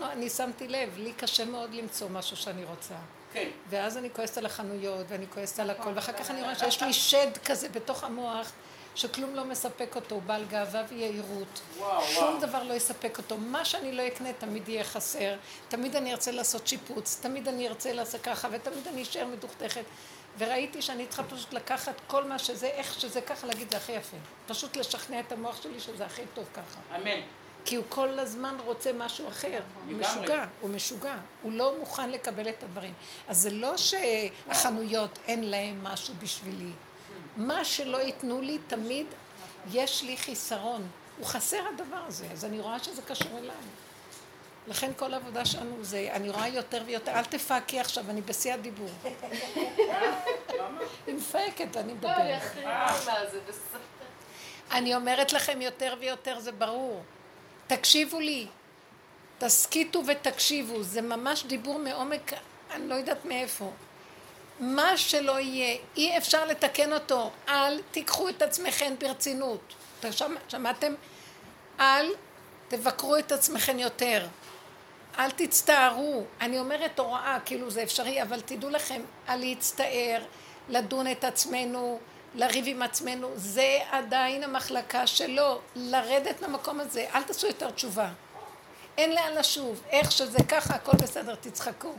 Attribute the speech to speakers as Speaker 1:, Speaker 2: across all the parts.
Speaker 1: אנחנו, אני שמתי לב, לי קשה מאוד למצוא משהו שאני רוצה.
Speaker 2: כן.
Speaker 1: ואז אני כועסת על החנויות, ואני כועסת על הכל, ואחר כך אני רואה שיש לי שד כזה בתוך המוח, שכלום לא מספק אותו, הוא בעל גאווה ויהירות. שום
Speaker 2: וואו.
Speaker 1: דבר לא יספק אותו. מה שאני לא אקנה תמיד יהיה חסר, תמיד אני ארצה לעשות שיפוץ, תמיד אני ארצה לעשות ככה, ותמיד אני אשאר מדוכדכת. וראיתי שאני צריכה פשוט לקחת כל מה שזה, איך שזה ככה, להגיד זה הכי יפה. פשוט לשכנע את המוח שלי שזה הכי טוב ככה.
Speaker 2: אמן.
Speaker 1: כי הוא כל הזמן רוצה משהו אחר. הוא. משוגע, הוא משוגע. הוא לא מוכן לקבל את הדברים. אז זה לא שהחנויות אין להם משהו בשבילי. מה שלא ייתנו לי, תמיד יש לי חיסרון. הוא חסר הדבר הזה, אז אני רואה שזה קשור אליי. לכן כל העבודה שלנו זה, אני רואה יותר ויותר, אל תפהקי עכשיו, אני בשיא הדיבור. היא מפהקת, אני
Speaker 3: לא,
Speaker 1: מדברת.
Speaker 3: בסדר.
Speaker 1: אני אומרת לכם יותר ויותר, זה ברור. תקשיבו לי, תסכיתו ותקשיבו, זה ממש דיבור מעומק, אני לא יודעת מאיפה. מה שלא יהיה, אי אפשר לתקן אותו. אל תיקחו את עצמכם ברצינות. שמע, שמעתם? אל תבקרו את עצמכם יותר. אל תצטערו. אני אומרת הוראה, כאילו זה אפשרי, אבל תדעו לכם, אל להצטער, לדון את עצמנו, לריב עם עצמנו, זה עדיין המחלקה שלו, לרדת למקום הזה, אל תעשו יותר תשובה. אין לאן לשוב, איך שזה ככה, הכל בסדר, תצחקו.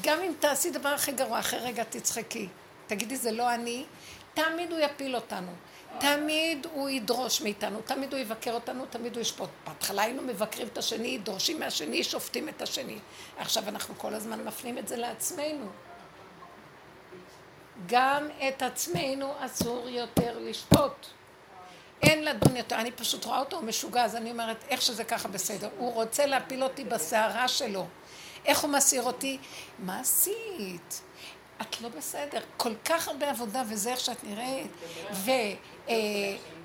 Speaker 1: גם אם תעשי דבר הכי גרוע, אחרי רגע תצחקי. תגידי, זה לא אני, תמיד הוא יפיל אותנו. תמיד הוא ידרוש מאיתנו, תמיד הוא יבקר אותנו, תמיד הוא ישפוט. בהתחלה היינו מבקרים את השני, דורשים מהשני, שופטים את השני. עכשיו אנחנו כל הזמן מפנים את זה לעצמנו. גם את עצמנו אסור יותר לשפוט. אין לדון יותר, אני פשוט רואה אותו, משוגע, אז אני אומרת, איך שזה ככה בסדר. הוא רוצה להפיל אותי בסערה שלו. איך הוא מסיר אותי? מה עשית? את לא בסדר. כל כך הרבה עבודה, וזה איך שאת נראית. ו... אה,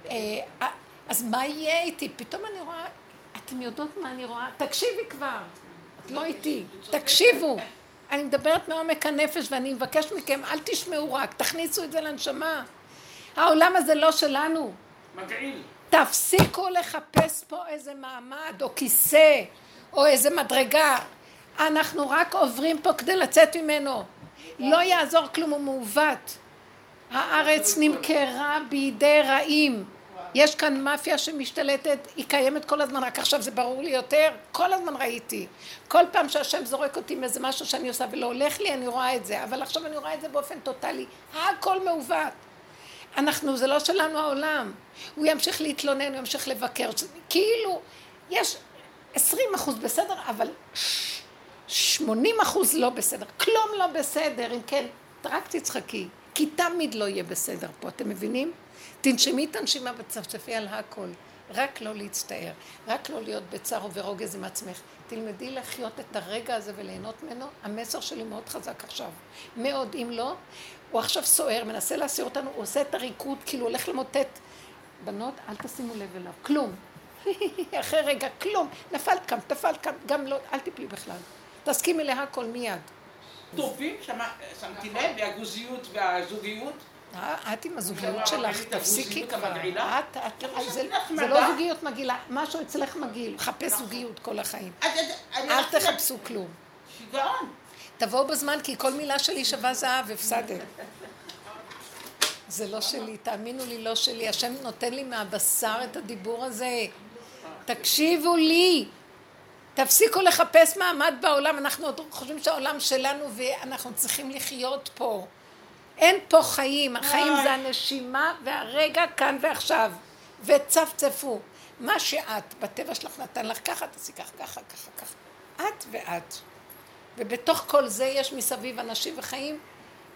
Speaker 1: אה, אז מה יהיה איתי? פתאום אני רואה, אתם יודעות מה אני רואה? תקשיבי כבר. את לא איתי. תקשיבו. אני מדברת מעומק הנפש ואני מבקש מכם, אל תשמעו רק, תכניסו את זה לנשמה. העולם הזה לא שלנו.
Speaker 2: מגעיל.
Speaker 1: תפסיקו לחפש פה איזה מעמד או כיסא או איזה מדרגה. אנחנו רק עוברים פה כדי לצאת ממנו. לא יעזור כלום, הוא מעוות. הארץ נמכרה בידי רעים. יש כאן מאפיה שמשתלטת, היא קיימת כל הזמן, רק עכשיו זה ברור לי יותר, כל הזמן ראיתי. כל פעם שהשם זורק אותי עם איזה משהו שאני עושה ולא הולך לי, אני רואה את זה, אבל עכשיו אני רואה את זה באופן טוטאלי. הכל מעוות. אנחנו, זה לא שלנו העולם. הוא ימשיך להתלונן, הוא ימשיך לבקר. כאילו, יש 20 אחוז בסדר, אבל 80 אחוז לא בסדר. כלום לא בסדר, אם כן, רק תצחקי. כי תמיד לא יהיה בסדר פה, אתם מבינים? תנשמי את הנשימה וצפצפי על הכל. רק לא להצטער, רק לא להיות בצער וברוגז עם עצמך. תלמדי לחיות את הרגע הזה וליהנות ממנו. המסר שלי מאוד חזק עכשיו. מאוד, אם לא, הוא עכשיו סוער, מנסה להסיר אותנו, הוא עושה את הריקוד, כאילו הולך למוטט. בנות, אל תשימו לב אליו, כלום. אחרי רגע, כלום. נפלת כאן, נפלת כאן, גם לא, אל תפלי בכלל. תסכימי להכל מיד.
Speaker 2: טובים, שמתי לב, והגוזיות והזוגיות.
Speaker 1: אה, את עם הזוגיות
Speaker 2: כלומר,
Speaker 1: שלך, תפסיקי כבר. את, את, זה-
Speaker 2: נחמדה.
Speaker 1: לא זוגיות מגעילה, משהו אצלך מגעיל, חפש זוגיות כל החיים. אל תחפשו כלום.
Speaker 2: שיגעון.
Speaker 1: תבואו בזמן, כי כל מילה שלי שווה זהב, הפסדת. זה לא שלי, תאמינו לי, לא שלי. השם נותן לי מהבשר את הדיבור הזה. תקשיבו לי. תפסיקו לחפש מעמד בעולם, אנחנו עוד חושבים שהעולם שלנו ואנחנו צריכים לחיות פה. אין פה חיים, החיים זה הנשימה והרגע כאן ועכשיו. וצפצפו. מה שאת בטבע שלך נתן לך ככה, תעשי ככה, ככה, ככה, ככה. את ואת. ובתוך כל זה יש מסביב אנשים וחיים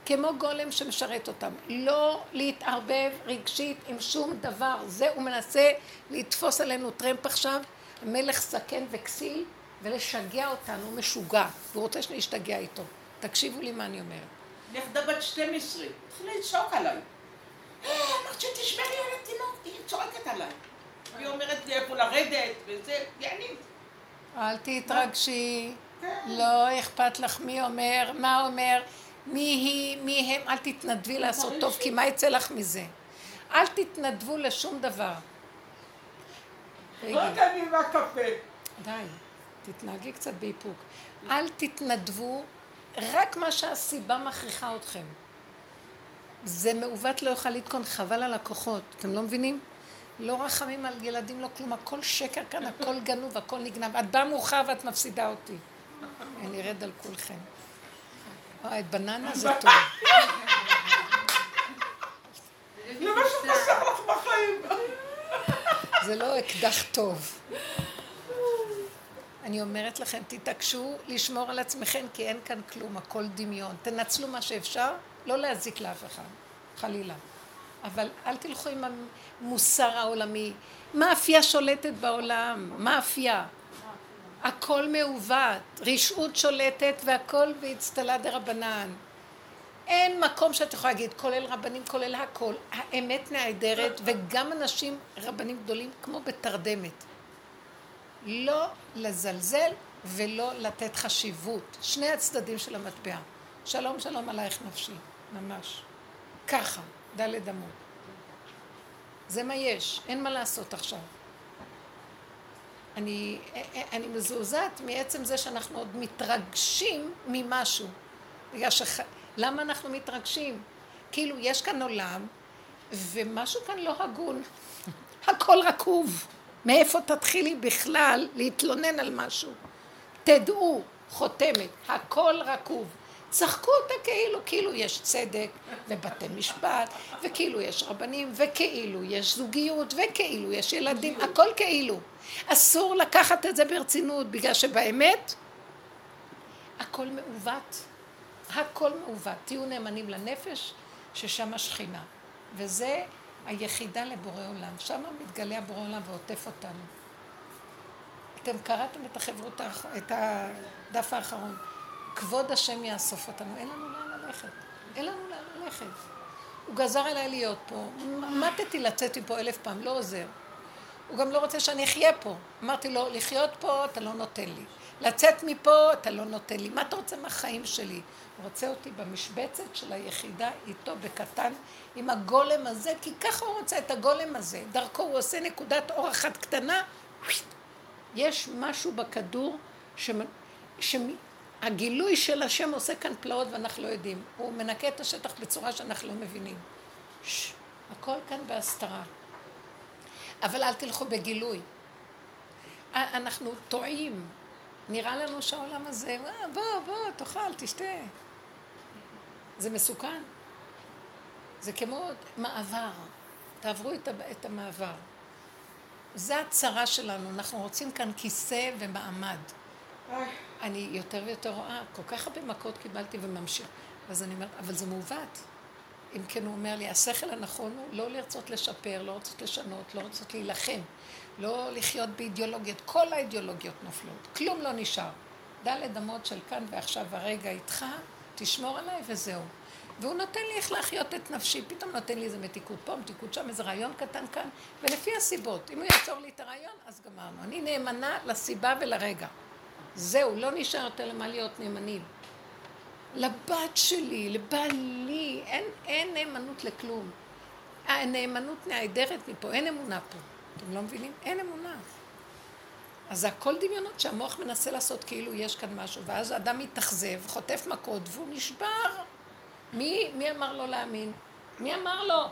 Speaker 1: כמו גולם שמשרת אותם. לא להתערבב רגשית עם שום דבר. זה הוא מנסה לתפוס עלינו טרמפ עכשיו, מלך זקן וכסיל, ולשגע אותנו, משוגע. הוא רוצה שנשתגע איתו. תקשיבו לי מה אני אומרת.
Speaker 2: נכדה בת 12, התחילה לצעוק עליי. "אה, אמרת שתשמרי על התינוק, היא צועקת עליי. היא אומרת לי איפה לרדת, וזה, יעני.
Speaker 1: אל תתרגשי,
Speaker 2: כן.
Speaker 1: לא אכפת לך מי אומר, מה אומר, מי היא, מי הם, אל תתנדבי לעשות טוב, כי מה יצא לך מזה? אל תתנדבו לשום דבר.
Speaker 2: רק אני והקפה.
Speaker 1: די. תתנהגי קצת באיפוק. אל תתנדבו רק מה שהסיבה מכריחה אתכם. זה מעוות לא יוכל לתקון, חבל על הכוחות. אתם לא מבינים? לא רחמים על ילדים, לא כלום, הכל שקר כאן, הכל גנוב, הכל נגנב. את באה מאוחר ואת מפסידה אותי. אני ארד על כולכם. אוי, בננה זה טוב.
Speaker 2: זה מה שחסר לך בחיים.
Speaker 1: זה לא אקדח טוב. אני אומרת לכם, תתעקשו לשמור על עצמכם, כי אין כאן כלום, הכל דמיון. תנצלו מה שאפשר, לא להזיק לאף אחד, חלילה. אבל אל תלכו עם המוסר העולמי. מאפיה שולטת בעולם, מאפיה. הכל מעוות, רשעות שולטת והכל באצטלה דה רבנן. אין מקום שאת יכולה להגיד, כולל רבנים, כולל הכל. האמת נעדרת, וגם אנשים, רבנים גדולים, כמו בתרדמת. לא לזלזל ולא לתת חשיבות. שני הצדדים של המטבע. שלום שלום עלייך נפשי, ממש. ככה, דלת אמות. זה מה יש, אין מה לעשות עכשיו. אני, אני מזועזעת מעצם זה שאנחנו עוד מתרגשים ממשהו. שח... למה אנחנו מתרגשים? כאילו, יש כאן עולם, ומשהו כאן לא הגון. הכל רקוב. מאיפה תתחילי בכלל להתלונן על משהו? תדעו, חותמת, הכל רקוב. צחקו אותה כאילו, כאילו יש צדק ובתי משפט, וכאילו יש רבנים, וכאילו יש זוגיות, וכאילו יש ילדים, הכל כאילו. אסור לקחת את זה ברצינות, בגלל שבאמת הכל מעוות. הכל מעוות. תהיו נאמנים לנפש, ששם השכינה. וזה היחידה לבורא עולם. שם מתגלה הבורא עולם ועוטף אותנו. אתם קראתם את החברות, את הדף האחרון. כבוד השם יאסוף אותנו. אין לנו לאן ללכת. אין לנו לאן ללכת. הוא גזר אליי להיות פה. מתתי לצאת מפה אלף פעם, לא עוזר. הוא גם לא רוצה שאני אחיה פה. אמרתי לו, לחיות פה אתה לא נותן לי. לצאת מפה אתה לא נותן לי. מה אתה רוצה מהחיים שלי? רוצה אותי במשבצת של היחידה איתו בקטן עם הגולם הזה, כי ככה הוא רוצה את הגולם הזה. דרכו הוא עושה נקודת אור אחת קטנה. יש משהו בכדור שהגילוי של השם עושה כאן פלאות ואנחנו לא יודעים. הוא מנקה את השטח בצורה שאנחנו לא מבינים. ש, הכל כאן בהסתרה. אבל אל תלכו בגילוי. אנחנו טועים. נראה לנו שהעולם הזה, בוא, בוא, תאכל, תשתה. זה מסוכן. זה כמו מעבר. תעברו את המעבר. זה הצרה שלנו, אנחנו רוצים כאן כיסא ומעמד. אני יותר ויותר רואה, כל כך הרבה מכות קיבלתי וממשיך. ואז אני אומרת, אבל זה מעוות. אם כן, הוא אומר לי, השכל הנכון הוא לא לרצות לשפר, לא לרצות לשנות, לא לרצות להילחם, לא לחיות באידיאולוגיות. כל האידיאולוגיות נופלות, כלום לא נשאר. דלת אמות של כאן ועכשיו הרגע איתך, תשמור עליי וזהו. והוא נותן לי איך להחיות את נפשי, פתאום נותן לי איזה מתיקות פה, מתיקות שם, איזה רעיון קטן כאן, ולפי הסיבות. אם הוא יעצור לי את הרעיון, אז גמרנו. אני נאמנה לסיבה ולרגע. זהו, לא נשאר יותר למה להיות נאמנים. לבת שלי, לבעלי, אין, אין נאמנות לכלום. הנאמנות נעדרת מפה, אין אמונה פה. אתם לא מבינים? אין אמונה. אז זה הכל דמיונות שהמוח מנסה לעשות כאילו יש כאן משהו, ואז האדם מתאכזב, חוטף מכות, והוא נשבר. מי, מי אמר לו להאמין? מי אמר לו?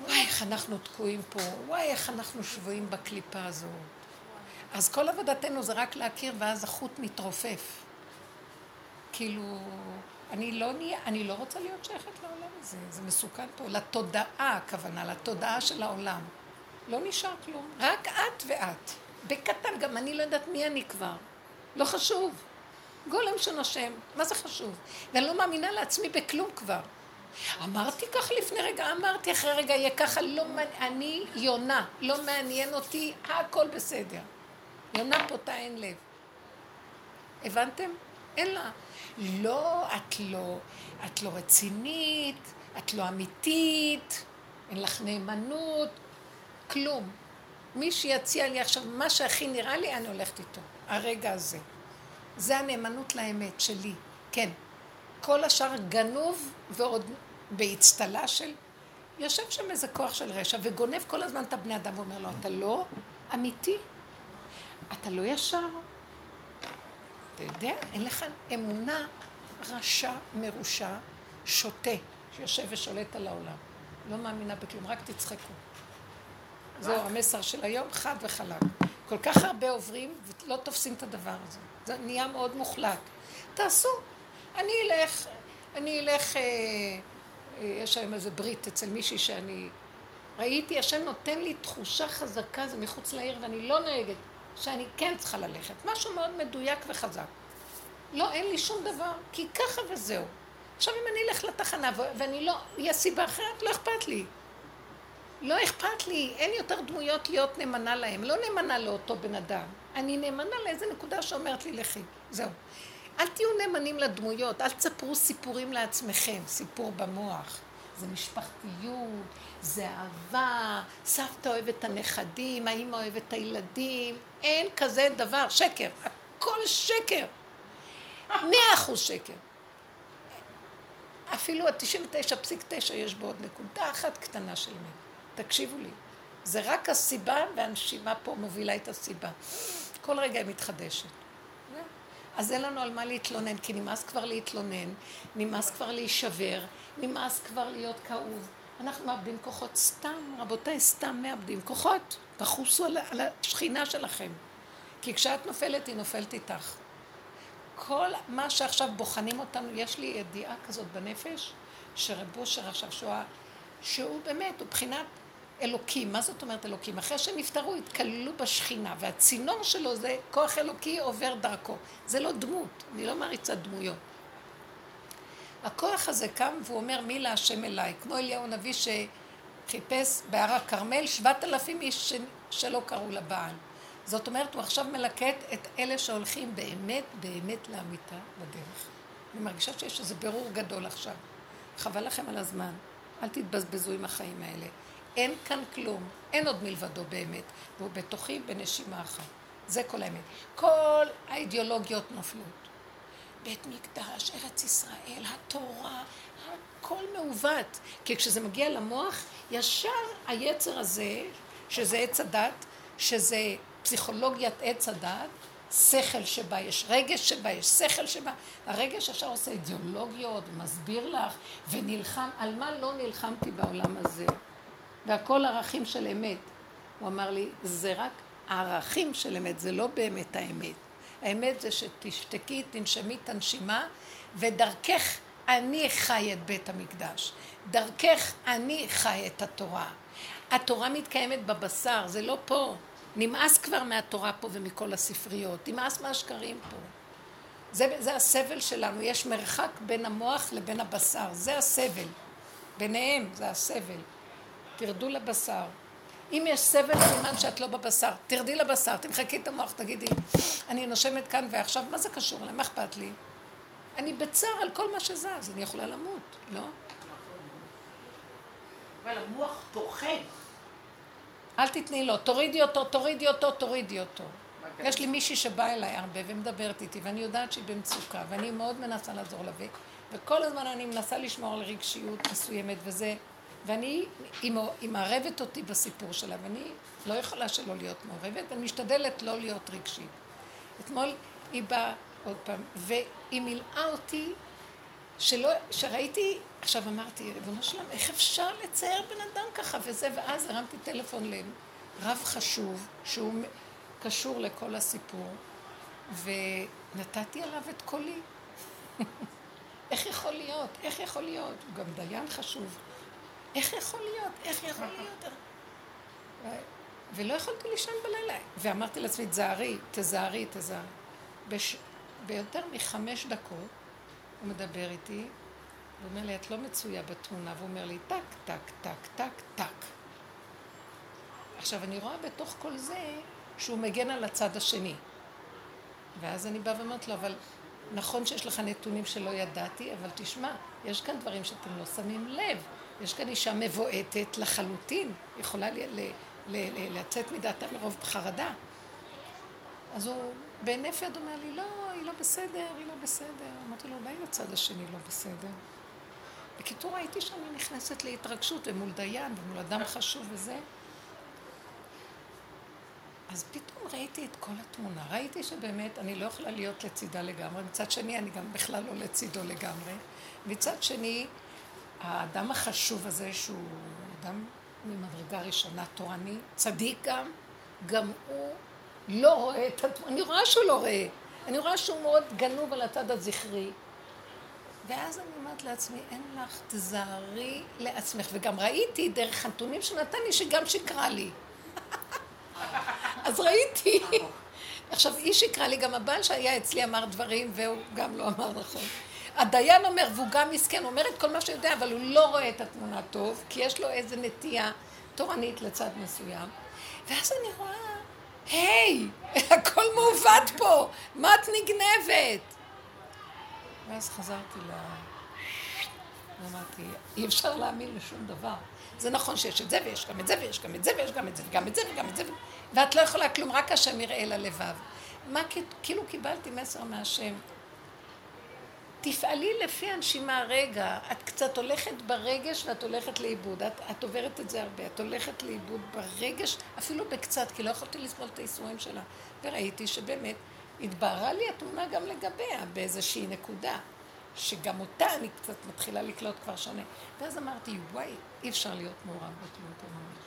Speaker 1: וואי, איך אנחנו תקועים פה, וואי, איך אנחנו שבויים בקליפה הזאת. אז כל עבודתנו זה רק להכיר, ואז החוט מתרופף. כאילו, אני לא, נהיה, אני לא רוצה להיות שייכת לעולם הזה, זה מסוכן פה, לתודעה הכוונה, לתודעה של העולם. לא נשאר כלום, רק את ואת. בקטן, גם אני לא יודעת מי אני כבר. לא חשוב. גולם שנושם, מה זה חשוב? ואני לא מאמינה לעצמי בכלום כבר. אמרתי כך לפני רגע, אמרתי אחרי רגע יהיה ככה, לא, אני יונה, לא מעניין אותי, הכל בסדר. יונה פותה אין לב. הבנתם? אין לה. לא, את לא, את לא רצינית, את לא אמיתית, אין לך נאמנות, כלום. מי שיציע לי עכשיו מה שהכי נראה לי, אני הולכת איתו. הרגע הזה. זה הנאמנות לאמת שלי, כן. כל השאר גנוב ועוד באצטלה של... יושב שם איזה כוח של רשע וגונב כל הזמן את הבני אדם ואומר לו, אתה לא אמיתי. אתה לא ישר. אתה יודע, אין לך אמונה רשע, מרושע, שוטה, שיושב ושולט על העולם. לא מאמינה בכלום, רק תצחקו. זהו המסר של היום, חד וחלק. כל כך הרבה עוברים ולא תופסים את הדבר הזה. זה נהיה מאוד מוחלט. תעשו. אני אלך, אני אלך, אה, אה, יש היום איזה ברית אצל מישהי שאני ראיתי, השם נותן לי תחושה חזקה, זה מחוץ לעיר ואני לא נוהגת, שאני כן צריכה ללכת. משהו מאוד מדויק וחזק. לא, אין לי שום דבר, כי ככה וזהו. עכשיו אם אני אלך לתחנה ואני לא, יש סיבה אחרת, לא אכפת לי. לא אכפת לי, אין יותר דמויות להיות נאמנה להם. לא נאמנה לאותו בן אדם. אני נאמנה לאיזה נקודה שאומרת לי לכי. זהו. אל תהיו נאמנים לדמויות, אל תספרו סיפורים לעצמכם, סיפור במוח. זה משפחתיות, זה אהבה, סבתא אוהבת את הנכדים, האמא אוהבת את הילדים, אין כזה דבר, שקר, הכל שקר. מאה אחוז שקר. אפילו ה-99.9 יש בו עוד נקודה אחת קטנה של אמת. תקשיבו לי. זה רק הסיבה, והנשימה פה מובילה את הסיבה. כל רגע היא מתחדשת. אז אין לנו על מה להתלונן, כי נמאס כבר להתלונן, נמאס כבר להישבר, נמאס כבר להיות כאוב. אנחנו מאבדים כוחות סתם, רבותיי, סתם מאבדים כוחות. תחוסו על, על השכינה שלכם. כי כשאת נופלת, היא נופלת איתך. כל מה שעכשיו בוחנים אותנו, יש לי ידיעה כזאת בנפש, שרב אושר שואה, שהוא באמת, הוא בחינת אלוקים. מה זאת אומרת אלוקים? אחרי שהם נפטרו, התקללו בשכינה, והצינור שלו זה כוח אלוקי עובר דרכו. זה לא דמות, אני לא מעריצה דמויות. הכוח הזה קם והוא אומר מי להשם אליי, כמו אליהו הנביא שחיפש בהר הכרמל שבעת אלפים איש שלא קראו לבעל. זאת אומרת, הוא עכשיו מלקט את אלה שהולכים באמת, באמת לאמיתה בדרך. אני מרגישה שיש איזה בירור גדול עכשיו. חבל לכם על הזמן. אל תתבזבזו עם החיים האלה. אין כאן כלום, אין עוד מלבדו באמת. והוא בתוכי בנשימה אחת. זה כל האמת. כל האידיאולוגיות נופלות. בית מקדש, ארץ ישראל, התורה, הכל מעוות. כי כשזה מגיע למוח, ישר היצר הזה, שזה עץ הדת, שזה פסיכולוגיית עץ הדת, שכל שבה יש רגש שבה יש שכל שבה, הרגש ישר עושה אידיאולוגיות, מסביר לך, ונלחם, על מה לא נלחמתי בעולם הזה? והכל ערכים של אמת. הוא אמר לי, זה רק ערכים של אמת, זה לא באמת האמת. האמת זה שתשתקי, תנשמי את הנשימה, ודרכך אני חי את בית המקדש. דרכך אני חי את התורה. התורה מתקיימת בבשר, זה לא פה. נמאס כבר מהתורה פה ומכל הספריות, נמאס מהשקרים פה. זה, זה הסבל שלנו, יש מרחק בין המוח לבין הבשר, זה הסבל. ביניהם זה הסבל. תרדו לבשר. אם יש סבל, סימן שאת לא בבשר. תרדי לבשר, תמחקי את המוח, תגידי, אני נושמת כאן ועכשיו, מה זה קשור אליי? מה אכפת לי? אני בצער על כל מה שזז, אני יכולה למות, לא?
Speaker 2: אבל המוח פוחד.
Speaker 1: אל תתני לו, תורידי אותו, תורידי אותו, תורידי אותו. יש לי מישהי שבאה אליי הרבה ומדברת איתי, ואני יודעת שהיא במצוקה, ואני מאוד מנסה לעזור לה, וכל הזמן אני מנסה לשמור על רגשיות מסוימת, וזה, ואני, היא מערבת אותי בסיפור שלה, ואני לא יכולה שלא להיות מעורבת, ואני משתדלת לא להיות רגשית. אתמול היא באה עוד פעם, והיא מילאה אותי, שלא, שראיתי, עכשיו אמרתי, ריבונו שלם, איך אפשר לצייר בן אדם ככה וזה, ואז הרמתי טלפון לרב חשוב, שהוא קשור לכל הסיפור, ונתתי עליו את קולי. איך יכול להיות? איך יכול להיות? הוא גם דיין חשוב. איך יכול להיות? איך יכול להיות? ולא יכולתי לישון בלילה. ואמרתי לעצמי, תזהרי, תזהרי, תזהרי. בש... ביותר מחמש דקות הוא מדבר איתי, הוא אומר לי, את לא מצויה בתמונה, והוא אומר לי, טק, טק, טק, טק, טק. עכשיו, אני רואה בתוך כל זה שהוא מגן על הצד השני. ואז אני באה ואומרת לו, אבל נכון שיש לך נתונים שלא ידעתי, אבל תשמע, יש כאן דברים שאתם לא שמים לב. יש כאן אישה מבועטת לחלוטין, יכולה לצאת מדעתה מרוב חרדה. אז הוא בהינף יד אומר לי, לא, היא לא בסדר, היא לא בסדר. אמרתי לו, אולי הצד השני לא בסדר. בקיצור, ראיתי שאני נכנסת להתרגשות, ומול דיין, ומול אדם חשוב וזה. אז פתאום ראיתי את כל התמונה. ראיתי שבאמת אני לא יכולה להיות לצידה לגמרי. מצד שני, אני גם בכלל לא לצידו לגמרי. מצד שני, האדם החשוב הזה, שהוא אדם ממדרגה ראשונה תורני, צדיק גם, גם הוא לא רואה את התמונה. אני רואה שהוא לא רואה. אני רואה שהוא מאוד גנוב על הצד הזכרי. ואז אני אומרת לעצמי, אין לך, תזהרי לעצמך. וגם ראיתי דרך הנתונים שנתן לי שגם שקרה לי. אז ראיתי. עכשיו, היא שיקרה לי, גם הבעל שהיה אצלי אמר דברים, והוא גם לא אמר נכון. הדיין אומר, והוא גם מסכן, אומר את כל מה שהוא יודע, אבל הוא לא רואה את התמונה טוב, כי יש לו איזו נטייה תורנית לצד מסוים. ואז אני רואה, היי, הכל מעוות פה, מה את נגנבת? ואז חזרתי ל... ואמרתי, אי אפשר להאמין לשום דבר. זה נכון שיש את זה, ויש גם את זה, ויש גם את זה, ויש גם את זה, וגם את זה, וגם את זה, ואת לא יכולה כלום, רק השם יראה ללבב. מה, כאילו קיבלתי מסר מהשם. תפעלי לפי הנשימה רגע, את קצת הולכת ברגש ואת הולכת לאיבוד, את, את עוברת את זה הרבה, את הולכת לאיבוד ברגש, אפילו בקצת, כי לא יכולתי לסבול את האיסורים שלה. וראיתי שבאמת התבהרה לי התמונה גם לגביה באיזושהי נקודה. שגם אותה אני קצת מתחילה לקלוט כבר שונה. ואז אמרתי, וואי, אי אפשר להיות מעורב בתמות ממש.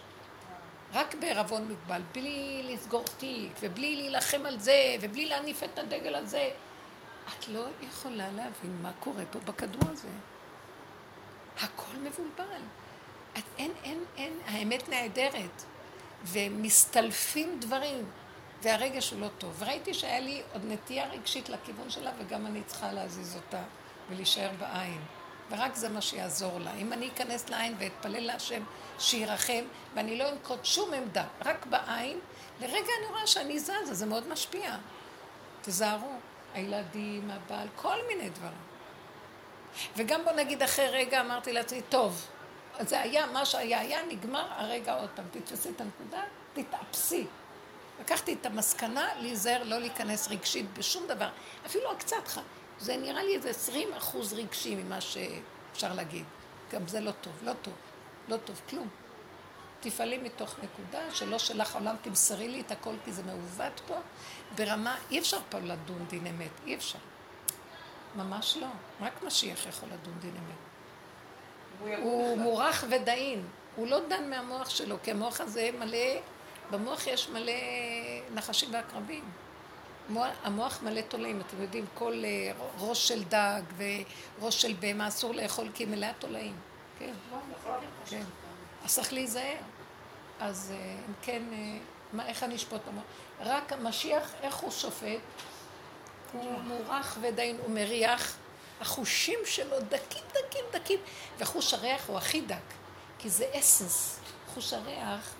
Speaker 1: רק בערבון מוגבל, בלי לסגור תיק, ובלי להילחם על זה, ובלי להניף את הדגל הזה. את לא יכולה להבין מה קורה פה בכדור הזה. הכל מבולבל. את, אין, אין, אין, האמת נהדרת. ומסתלפים דברים, והרגש הוא לא טוב. וראיתי שהיה לי עוד נטייה רגשית לכיוון שלה, וגם אני צריכה להזיז אותה. ולהישאר בעין. ורק זה מה שיעזור לה. אם אני אכנס לעין ואתפלל להשם שירחם, ואני לא אנקוט שום עמדה, רק בעין, לרגע אני רואה שאני זזה, זה מאוד משפיע. תזהרו, הילדים, הבעל, כל מיני דברים. וגם בוא נגיד אחרי רגע אמרתי לעצמי, טוב, זה היה, מה שהיה היה, נגמר, הרגע עוד פעם, תתפסי את הנקודה, תתאפסי. לקחתי את המסקנה להיזהר לא להיכנס רגשית בשום דבר, אפילו הקצת חם. זה נראה לי איזה 20 אחוז רגשי ממה שאפשר להגיד. גם זה לא טוב, לא טוב, לא טוב, כלום. תפעלי מתוך נקודה שלא שלך העולם, תמסרי לי את הכל כי זה מעוות פה, ברמה, אי אפשר פה לדון דין אמת, אי אפשר. ממש לא, רק משיח יכול לדון דין אמת. הוא מורח ודאין, הוא לא דן מהמוח שלו, כי המוח הזה מלא, במוח יש מלא נחשים ועקרבים. המוח מלא תולעים, אתם יודעים, כל אה, ראש של דג וראש של בהמה אסור לאכול כי היא מלאה תולעים. כן, כן. אז צריך להיזהר. אז אה, אם כן, אה, מה, איך אני אשפוט המוח? רק המשיח, איך הוא שופט? הוא מורח ודיין, הוא מריח. החושים שלו דקים, דקים, דקים. וחוש הריח הוא הכי דק, כי זה אסנס. חוש הריח,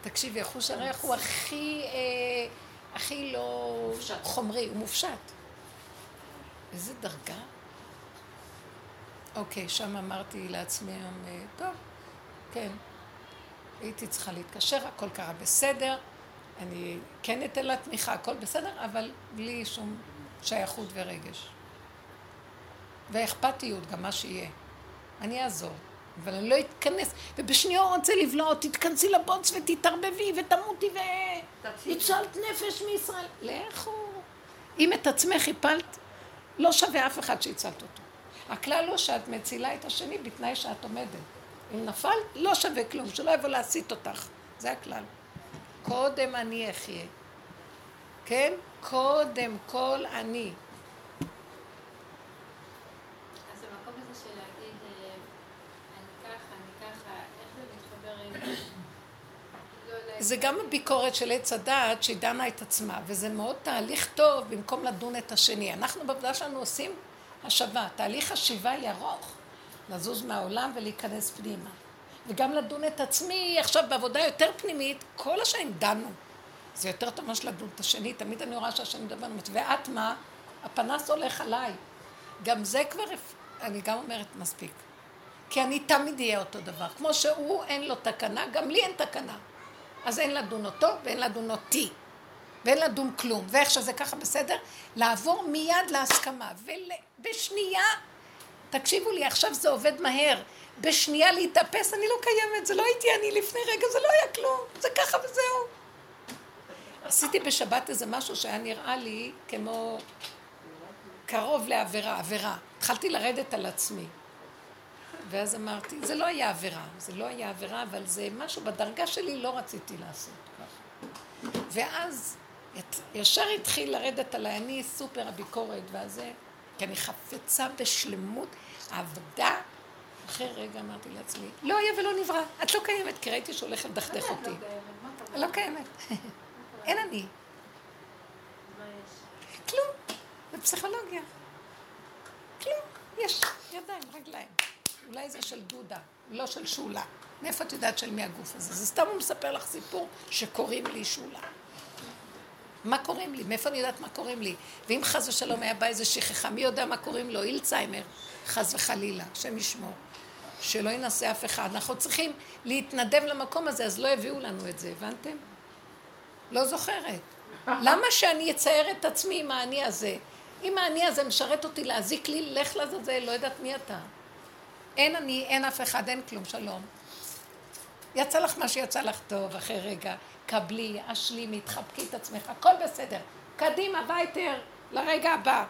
Speaker 1: תקשיבי, חוש הריח הוא הכי... אה, הכי לא. חומרי, הוא מופשט. איזה דרגה? אוקיי, שם אמרתי לעצמי היום, אה, טוב, כן, הייתי צריכה להתקשר, הכל קרה בסדר, אני כן אתן לה תמיכה, הכל בסדר, אבל בלי שום שייכות ורגש. ואכפתיות, גם מה שיהיה. אני אעזור. אבל אני לא אתכנס, ובשנייה הוא רוצה לבלוע, תתכנסי לבוץ ותתערבבי ותמותי ו... הצלת נפש מישראל. לכו. אם את עצמך הפלת, לא שווה אף אחד שהצלת אותו. הכלל הוא שאת מצילה את השני בתנאי שאת עומדת. אם נפל, לא שווה כלום, שלא יבוא להסית אותך. זה הכלל. קודם אני אחיה. כן? קודם כל אני. זה גם הביקורת של עץ הדעת שהיא דנה את עצמה, וזה מאוד תהליך טוב במקום לדון את השני. אנחנו בעבודה שלנו עושים השבה, תהליך השיבה היא ארוך, לזוז מהעולם ולהיכנס פנימה. וגם לדון את עצמי עכשיו בעבודה יותר פנימית, כל השנים דנו. זה יותר טוב ממה שלדון את השני, תמיד אני רואה שהשני מדבר, ואת מה? הפנס הולך עליי. גם זה כבר, אני גם אומרת מספיק. כי אני תמיד אהיה אותו דבר. כמו שהוא אין לו תקנה, גם לי אין תקנה. אז אין לדון אותו ואין לדון אותי. ואין לדון כלום. ואיך שזה ככה בסדר, לעבור מיד להסכמה. ובשנייה, תקשיבו לי, עכשיו זה עובד מהר. בשנייה להתאפס, אני לא קיימת, זה לא הייתי אני לפני רגע, זה לא היה כלום. זה ככה וזהו. עשיתי בשבת איזה משהו שהיה נראה לי כמו קרוב לעבירה, עבירה. התחלתי לרדת על עצמי. ואז אמרתי, זה לא היה עבירה, זה לא היה עבירה, אבל זה משהו בדרגה שלי לא רציתי לעשות ככה. ואז ישר התחיל לרדת עליי, אני סופר הביקורת והזה, כי אני חפצה בשלמות, עבדה. אחרי רגע אמרתי לעצמי, לא היה ולא נברא, את לא קיימת, כי ראיתי שהולך לדכדך אותי. לא קיימת. אין אני. כלום. זה פסיכולוגיה. כלום. יש ידיים, רגליים. אולי זה של דודה, לא של שולה. מאיפה את יודעת של מי הגוף הזה? זה סתם הוא מספר לך סיפור שקוראים לי שולה. מה קוראים לי? מאיפה אני יודעת מה קוראים לי? ואם חס ושלום היה בא איזה שכחה, מי יודע מה קוראים לו? אילצהיימר, חס וחלילה, השם ישמור. שלא ינסה אף אחד. אנחנו צריכים להתנדב למקום הזה, אז לא הביאו לנו את זה, הבנתם? לא זוכרת. למה שאני אצייר את עצמי עם האני הזה? אם האני הזה משרת אותי להזיק לי, לך לזלזל, לא יודעת מי אתה. אין אני, אין אף אחד, אין כלום, שלום. יצא לך מה שיצא לך טוב אחרי רגע. קבלי, אשלימי, תחבקי את עצמך, הכל בסדר. קדימה, וייטר, לרגע הבא.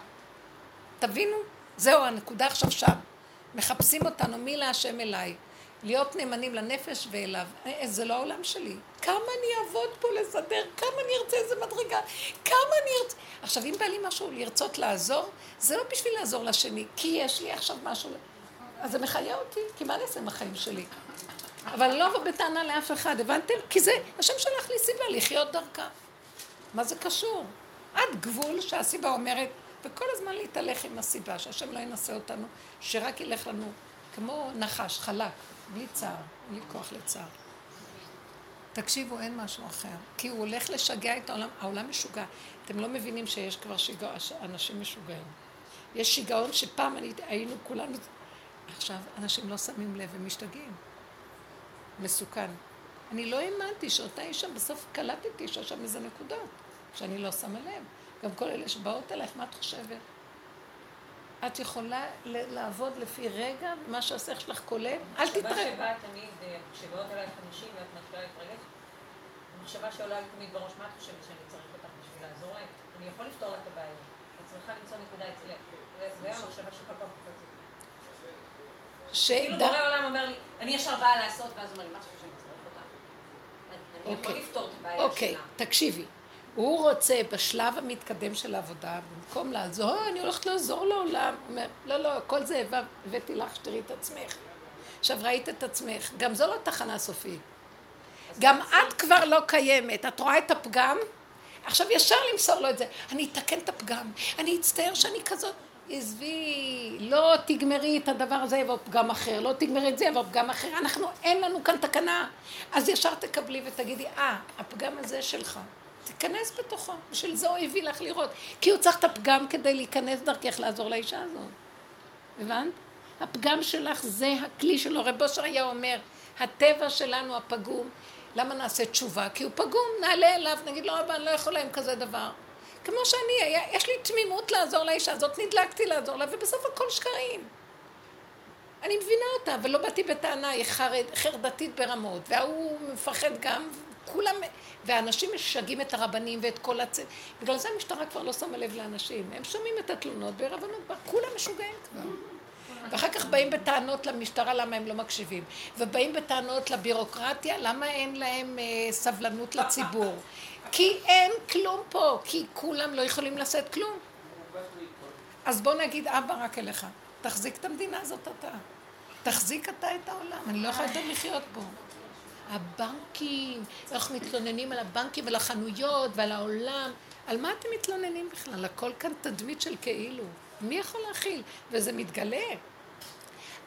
Speaker 1: תבינו? זהו, הנקודה עכשיו שם. מחפשים אותנו, מי להשם אליי. להיות נאמנים לנפש ואליו. אה, זה לא העולם שלי. כמה אני אעבוד פה לסדר, כמה אני ארצה איזה מדרגה, כמה אני ארצה... עכשיו, אם בא לי משהו לרצות לעזור, זה לא בשביל לעזור לשני, כי יש לי עכשיו משהו... אז זה מחיה אותי, כי מה אני עם החיים שלי? אבל לא בטענה לאף אחד, הבנתם? כי זה, השם שלח לי סיבה לחיות דרכה. מה זה קשור? עד גבול שהסיבה אומרת, וכל הזמן להתהלך עם הסיבה, שהשם לא ינסה אותנו, שרק ילך לנו כמו נחש, חלק, בלי צער, בלי כוח לצער. תקשיבו, אין משהו אחר. כי הוא הולך לשגע את העולם, העולם משוגע. אתם לא מבינים שיש כבר שיגע, אנשים משוגעים. יש שיגעון שפעם אני, היינו כולנו... עכשיו, אנשים לא שמים לב, הם משתגעים. מסוכן. אני לא האמנתי שאותה אישה, בסוף קלטתי שיש שם איזה נקודות, שאני לא שמה לב. גם כל אלה שבאות אלייך, מה את חושבת? את יכולה לעבוד לפי רגע, מה שהשכל שלך קולט, אל תתראה.
Speaker 3: המחשבה שבאה תמיד, אה, כשבאות אלייך אנשים ואת מתחילה להתרגש, המחשבה שעולה לי תמיד בראש, מה את חושבת שאני צריך אותך בשביל לעזור להם? אני יכול לפתור לה את הבעיה. את צריכה למצוא נקודה אצלך. זה המחשבה שכל פעם קופצת. כאילו בורא עולם אומר לי, אני ישר באה לעשות, ואז אומר לי, מה את חושבת שאני צריך אותך? אני יכול אוקיי. לפתור את הבעיה שלה.
Speaker 1: אוקיי, תקשיבי. הוא רוצה בשלב המתקדם של העבודה, במקום לעזור, אני הולכת לעזור לעולם. הוא אומר, לא, לא, כל זה הבאתי לך שתראי את עצמך. עכשיו ראית את עצמך, גם זו לא תחנה סופית. גם את כבר לא קיימת, את רואה את הפגם? עכשיו ישר למסור לו את זה. אני אתקן את הפגם, אני אצטער שאני כזאת. עזבי, לא תגמרי את הדבר הזה יבוא פגם אחר, לא תגמרי את זה יבוא פגם אחר, אנחנו, אין לנו כאן תקנה. אז ישר תקבלי ותגידי, אה, הפגם הזה שלך. תיכנס בתוכו, בשביל זה הוא הביא לך לראות. כי הוא צריך את הפגם כדי להיכנס דרכך לעזור לאישה הזאת. הבנת? הפגם שלך זה הכלי שלו. רב אושר היה אומר, הטבע שלנו הפגום, למה נעשה תשובה? כי הוא פגום, נעלה אליו, נגיד לו, רבא, אני לא יכולה עם כזה דבר. כמו שאני, היה, יש לי תמימות לעזור לאישה הזאת, נדלקתי לעזור לה, ובסוף הכל שקרים. אני מבינה אותה, אבל לא באתי בטענה, היא חרד, חרדתית ברמות, וההוא מפחד גם, כולם, ואנשים משגעים את הרבנים ואת כל הצ... בגלל זה המשטרה כבר לא שמה לב לאנשים. הם שומעים את התלונות ברבנות, כולם משוגעים כבר. ואחר כך באים בטענות למשטרה למה הם לא מקשיבים. ובאים בטענות לבירוקרטיה למה אין להם אה, סבלנות לציבור. כי אין כלום פה, כי כולם לא יכולים לשאת כלום. אז בוא נגיד אבא רק אליך, תחזיק את המדינה הזאת אתה. תחזיק אתה את העולם, אני לא יכולה יותר לחיות פה. הבנקים, אנחנו מתלוננים על הבנקים ועל החנויות ועל העולם. על מה אתם מתלוננים בכלל? הכל כאן תדמית של כאילו. מי יכול להכיל? וזה מתגלה.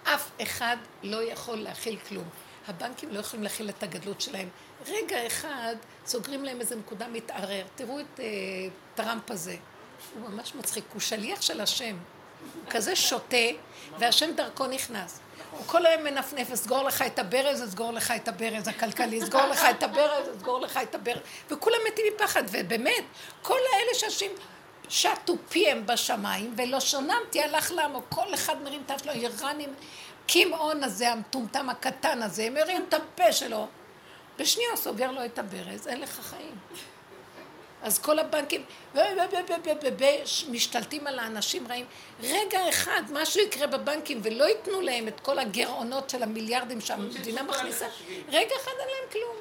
Speaker 1: אף אחד לא יכול להכיל כלום. הבנקים לא יכולים להכיל את הגדלות שלהם. רגע אחד סוגרים להם איזה נקודה מתערער. תראו את uh, טראמפ הזה. הוא ממש מצחיק, הוא שליח של השם. הוא כזה שותה, והשם דרכו נכנס. הוא כל היום מנפנף, אסגור לך את הברז, אסגור לך את הברז הכלכלי, אסגור לך את הברז, אסגור לך את הברז, וכולם מתים מפחד, ובאמת, כל האלה שאנשים שטו פיהם בשמיים, ולא שונמתי הלך למה, כל אחד מרים את שלו, איראנים, קימעון הזה, המטומטם הקטן הזה, מרים את הפה שלו, בשנייה סוגר לו את הברז, אין לך חיים. אז כל הבנקים משתלטים על האנשים רעים. רגע אחד, משהו יקרה בבנקים ולא ייתנו להם את כל הגירעונות של המיליארדים שהמדינה מכניסה, רגע אחד אין להם כלום.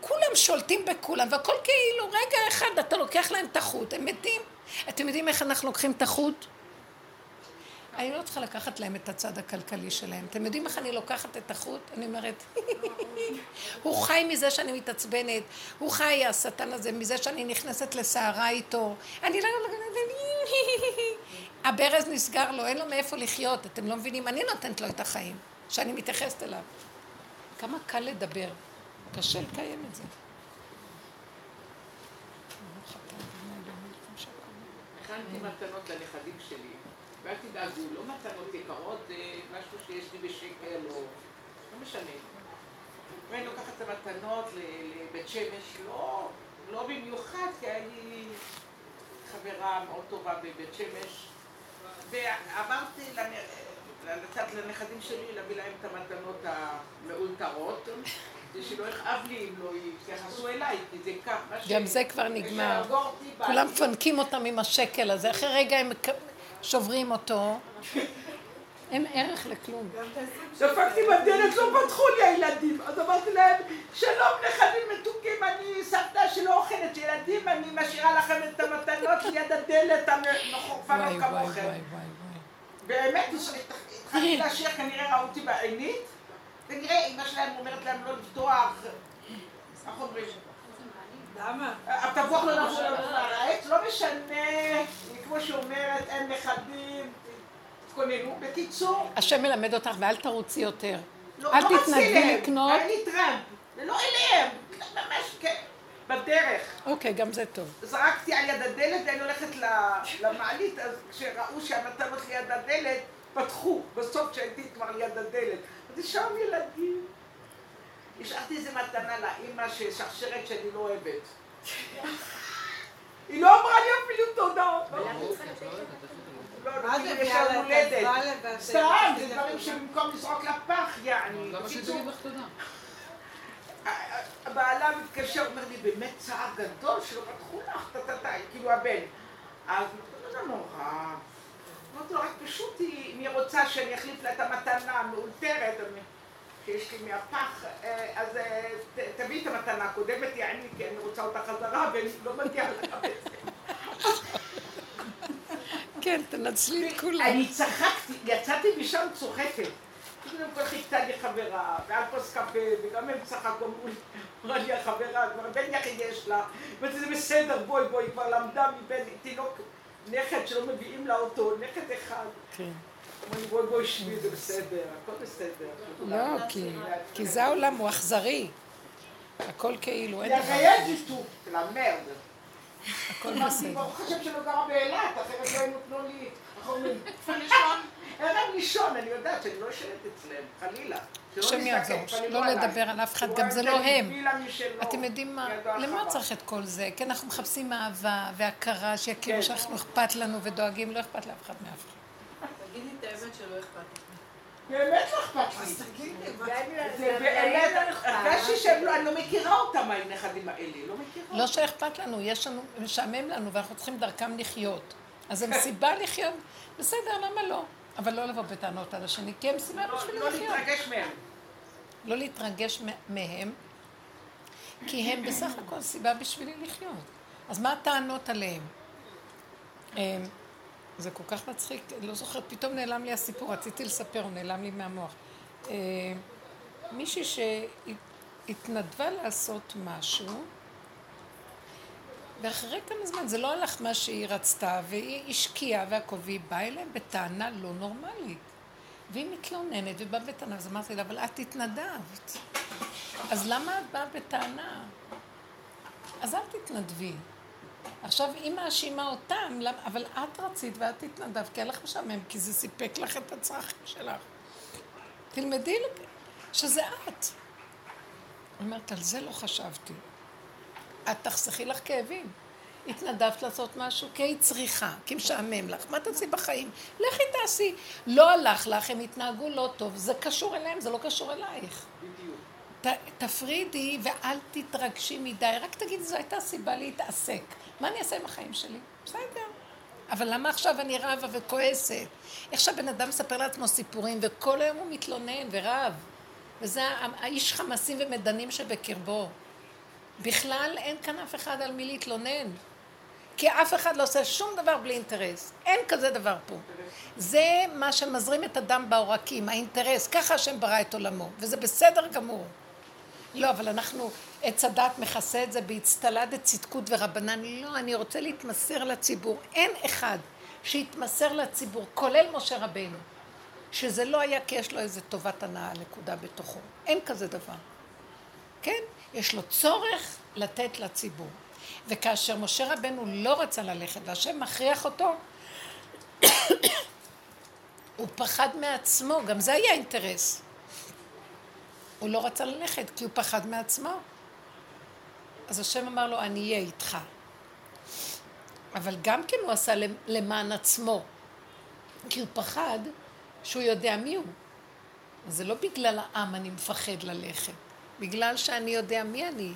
Speaker 1: כולם שולטים בכולם, והכל כאילו, רגע אחד אתה לוקח להם את החוט, הם מתים. אתם יודעים איך אנחנו לוקחים את החוט? אני לא צריכה לקחת להם את הצד הכלכלי שלהם. אתם יודעים איך אני לוקחת את החוט? אני אומרת, הוא חי מזה שאני מתעצבנת, הוא חי, השטן הזה, מזה שאני נכנסת לסערה איתו. אני לא... הברז נסגר לו, אין לו מאיפה לחיות, אתם לא מבינים? אני נותנת לו את החיים, שאני מתייחסת אליו. כמה קל לדבר, קשה לקיים את זה.
Speaker 2: הכנתי מתנות לנכדים שלי. ואל תדאגו, לא מתנות יקרות, זה משהו שיש לי בשקל או... לא משנה. ואני לוקחת את המתנות לבית שמש, לא, לא במיוחד, כי היה לי חברה מאוד טובה בבית שמש, ואמרתי לצד לנכדים שלי להביא להם את המתנות המאולתרות. שלא יכאב לי אם לא יתייחסו אליי, כי זה כך.
Speaker 1: גם זה כבר נגמר. כולם מפנקים אותם עם השקל הזה, אחרי רגע הם שוברים אותו, אין ערך לכלום.
Speaker 2: דפקתי בדלת, לא פתחו לי הילדים. אז אמרתי להם, שלום נכדים מתוקים, אני סבתא שלא אוכלת ילדים, אני משאירה לכם את המתנות ליד הדלת המחורפה לא כמוכם. באמת, התחלתי לשיר, כנראה ראו אותי בעינית, ונראה, אמא שלהם אומרת להם לא לפתוח. איך אומרים? למה? התפוח לא נפול לעץ, לא משנה, כמו שאומרת, אין נכדים, תתכוננו. בקיצור...
Speaker 1: השם מלמד אותך ואל תרוצי יותר.
Speaker 2: לא,
Speaker 1: אל
Speaker 2: לא
Speaker 1: תתנדבי לקנות.
Speaker 2: היה לי טראמפ, ולא אליהם, ממש כן, בדרך.
Speaker 1: אוקיי, גם זה טוב.
Speaker 2: זרקתי על יד הדלת ואני הולכת למעלית, אז כשראו שהמתנות ליד הדלת, פתחו, בסוף כשהייתי כבר ליד הדלת. אז שם ילדים. השארתי איזה מתנה לאימא ששרשרת שאני לא אוהבת. היא לא אמרה לי אפילו תודה. מה זה יש לה הולדת? סתם, זה דברים שבמקום לזרוק לפח, יעני. למה שתגיד לך תודה? הבעלה מתקשר, אומר לי, באמת צער גדול שלא פתחו לך, טה כאילו הבן. אז לא נורא. אמרתי לו, רק פשוט אם היא רוצה שאני אחליף לה את המתנה המאולתרת, שיש לי מהפח, אה, אז אה, תביאי את המתנה הקודמת, יעני, כי אני רוצה אותה חזרה, ולא מגיע לך את זה.
Speaker 1: כן, תנצלי את כולם.
Speaker 2: אני צחקתי, יצאתי משם צוחקת. קודם כל חיכתה לי חברה, ועל כוס קפה, וגם הם צחקו, אמרו לי, אמרה לי החברה, כבר בן יחיד יש לה, אמרתי, זה בסדר, בואי, בואי, כבר למדה מבן תינוק, נכד שלא מביאים לה אותו, נכד אחד. כן. אמרו בואי בואי שבי, זה בסדר, הכל בסדר.
Speaker 1: לא, כי זה העולם, הוא אכזרי. הכל כאילו,
Speaker 2: אין למרד.
Speaker 1: הכל בסדר.
Speaker 2: ברוך השם שלא גרה באילת, אחרת לא היינו תנו לי, איך אומרים, לישון. ערב לישון, אני יודעת שאני לא יושבת אצלם, חלילה.
Speaker 1: השם יעזור, לא לדבר על אף אחד, גם זה לא הם. אתם יודעים מה, למה צריך את כל זה? כי אנחנו מחפשים אהבה והכרה, שיכירו כן. שאנחנו אכפת לנו ודואגים, לא אכפת לאף אחד מאף אחד.
Speaker 3: תגידי את האמת שלא אכפת
Speaker 2: באמת לא אכפת לי. אז תגידי, זה באמת, הרגשתי שאני לא מכירה אותם, הנכדים האלה, לא מכירה
Speaker 1: אותם. לא שאכפת לנו, יש לנו, משעמם לנו, ואנחנו צריכים דרכם לחיות. אז הם סיבה לחיות, בסדר, למה לא? אבל לא לבוא בטענות על השני, כי הם סיבה
Speaker 2: לא,
Speaker 1: בשביל
Speaker 2: לחיות. לא להתרגש מהם.
Speaker 1: לא להתרגש מהם, כי הם בסך הכל סיבה בשבילי לחיות. אז מה הטענות עליהם? זה כל כך מצחיק, לא זוכרת, פתאום נעלם לי הסיפור, רציתי לספר, הוא נעלם לי מהמוח. אמ, מישהי שהתנדבה לעשות משהו, ואחרי כמה זמן, זה לא הלך מה שהיא רצתה, והיא השקיעה והכל, והיא באה אליהם בטענה לא נורמלית. והיא מתלוננת ובאה בטענה, אז אמרתי לה, אבל את התנדבת. אז למה את באה בטענה? אז אל תתנדבי. עכשיו, היא מאשימה אותם, אבל את רצית ואת התנדבת, כי היה לך משעמם, כי זה סיפק לך את הצרכים שלך. תלמדי שזה את. היא אומרת, על זה לא חשבתי. את תחסכי לך כאבים. התנדבת לעשות משהו כי היית צריכה, כי משעמם לך. מה תעשי בחיים? לכי תעשי. לא הלך לך, הם התנהגו לא טוב. זה קשור אליהם, זה לא קשור אלייך. בדיוק. תפרידי ואל תתרגשי מדי, רק תגידי, זו הייתה סיבה להתעסק. מה אני אעשה עם החיים שלי? בסדר. אבל למה עכשיו אני רבה וכועסת? איך שהבן אדם מספר לעצמו סיפורים, וכל היום הוא מתלונן ורב. וזה האיש חמסים ומדנים שבקרבו. בכלל אין כאן אף אחד על מי להתלונן. כי אף אחד לא עושה שום דבר בלי אינטרס. אין כזה דבר פה. זה מה שמזרים את הדם בעורקים, האינטרס. ככה השם ברא את עולמו, וזה בסדר גמור. לא, אבל אנחנו, עץ הדת מכסה את זה באצטלה דצדקות ורבנן. לא, אני רוצה להתמסר לציבור. אין אחד שיתמסר לציבור, כולל משה רבנו, שזה לא היה כי יש לו איזה טובת הנאה, נקודה בתוכו. אין כזה דבר. כן? יש לו צורך לתת לציבור. וכאשר משה רבנו לא רצה ללכת והשם מכריח אותו, הוא פחד מעצמו, גם זה היה אינטרס. הוא לא רצה ללכת כי הוא פחד מעצמו. אז השם אמר לו, אני אהיה איתך. אבל גם כן הוא עשה למען עצמו, כי הוא פחד שהוא יודע מי הוא. זה לא בגלל העם אני מפחד ללכת, בגלל שאני יודע מי אני.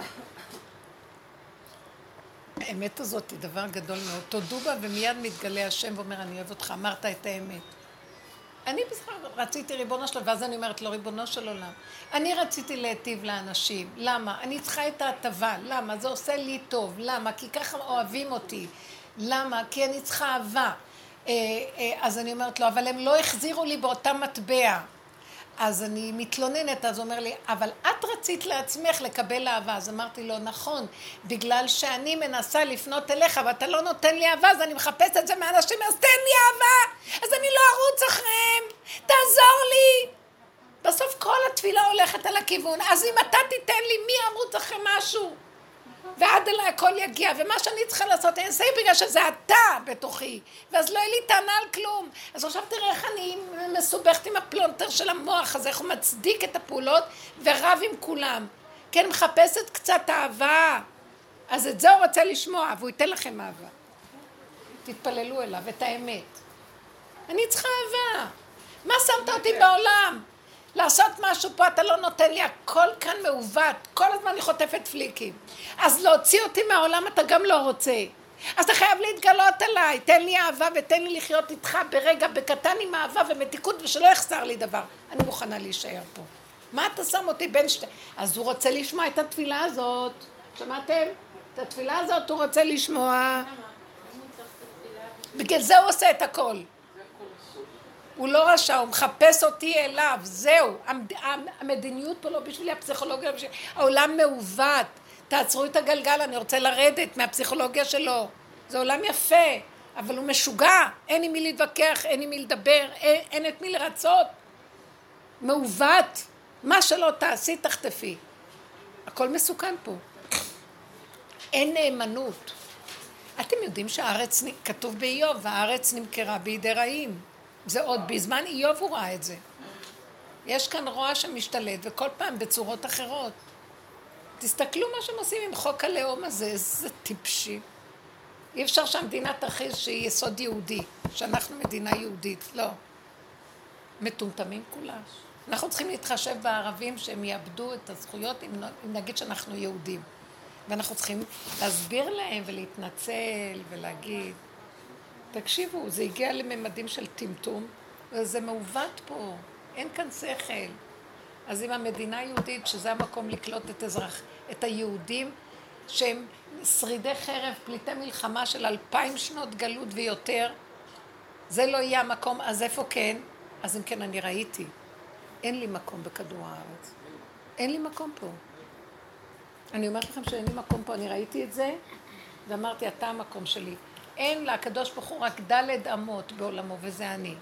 Speaker 1: האמת הזאת היא דבר גדול מאוד. תודו בה ומיד מתגלה השם ואומר, אני אוהב אותך, אמרת את האמת. אני בכלל רציתי ריבונו של ואז אני אומרת לו, ריבונו של עולם, אני רציתי להיטיב לאנשים. למה? אני צריכה את ההטבה. למה? זה עושה לי טוב. למה? כי ככה אוהבים אותי. למה? כי אני צריכה אהבה. אה, אה, אז אני אומרת לו, אבל הם לא החזירו לי באותה מטבע. אז אני מתלוננת, אז הוא אומר לי, אבל את רצית לעצמך לקבל אהבה. אז אמרתי לו, נכון, בגלל שאני מנסה לפנות אליך ואתה לא נותן לי אהבה, אז אני מחפשת את זה מאנשים, אז תן לי אהבה! אז אני לא ארוץ אחריהם, תעזור לי! בסוף כל התפילה הולכת על הכיוון, אז אם אתה תיתן לי, מי ירוץ אחרי משהו? ועד אליי הכל יגיע, ומה שאני צריכה לעשות, אני אעשה בגלל שזה אתה בתוכי, ואז לא יהיה לי טענה על כלום. אז עכשיו תראה איך אני מסובכת עם הפלונטר של המוח הזה, איך הוא מצדיק את הפעולות ורב עם כולם. כן, מחפשת קצת אהבה. אז את זה הוא רוצה לשמוע, והוא ייתן לכם אהבה. תתפללו אליו, את האמת. אני צריכה אהבה. מה שמת אותי בעולם? לעשות משהו פה, אתה לא נותן לי, הכל כאן מעוות, כל הזמן אני חוטפת פליקים. אז להוציא אותי מהעולם אתה גם לא רוצה. אז אתה חייב להתגלות עליי, תן לי אהבה ותן לי לחיות איתך ברגע, בקטן עם אהבה ומתיקות ושלא יחסר לי דבר. אני מוכנה להישאר פה. מה אתה שם אותי בין שתי... אז הוא רוצה לשמוע את התפילה הזאת. שמעתם? את התפילה הזאת הוא רוצה לשמוע. בגלל זה הוא עושה את הכל. הוא לא רשע, הוא מחפש אותי אליו, זהו. המדיניות פה לא בשבילי, הפסיכולוגיה לא בשבילי. העולם מעוות. תעצרו את הגלגל, אני רוצה לרדת מהפסיכולוגיה שלו. זה עולם יפה, אבל הוא משוגע, אין עם מי להתווכח, אין עם מי לדבר, אין, אין את מי לרצות. מעוות. מה שלא תעשי, תחטפי. הכל מסוכן פה. אין נאמנות. אתם יודעים שהארץ, כתוב באיוב, הארץ נמכרה בידי רעים. זה עוד בזמן איוב הוא ראה את זה. יש כאן רוע שמשתלט, וכל פעם בצורות אחרות. תסתכלו מה שהם עושים עם חוק הלאום הזה, איזה טיפשי. אי אפשר שהמדינה תכריז שהיא יסוד יהודי, שאנחנו מדינה יהודית, לא. מטומטמים כולם. אנחנו צריכים להתחשב בערבים שהם יאבדו את הזכויות אם, אם נגיד שאנחנו יהודים. ואנחנו צריכים להסביר להם ולהתנצל ולהגיד, תקשיבו, זה הגיע לממדים של טמטום, וזה מעוות פה, אין כאן שכל. אז אם המדינה היהודית, שזה המקום לקלוט את אזרח, את היהודים, שהם שרידי חרב, פליטי מלחמה של אלפיים שנות גלות ויותר, זה לא יהיה המקום, אז איפה כן? אז אם כן, אני ראיתי. אין לי מקום בכדור הארץ. אין לי מקום פה. אני אומרת לכם שאין לי מקום פה, אני ראיתי את זה, ואמרתי, אתה המקום שלי. אין לקדוש ברוך הוא רק דלת אמות בעולמו, וזה אני.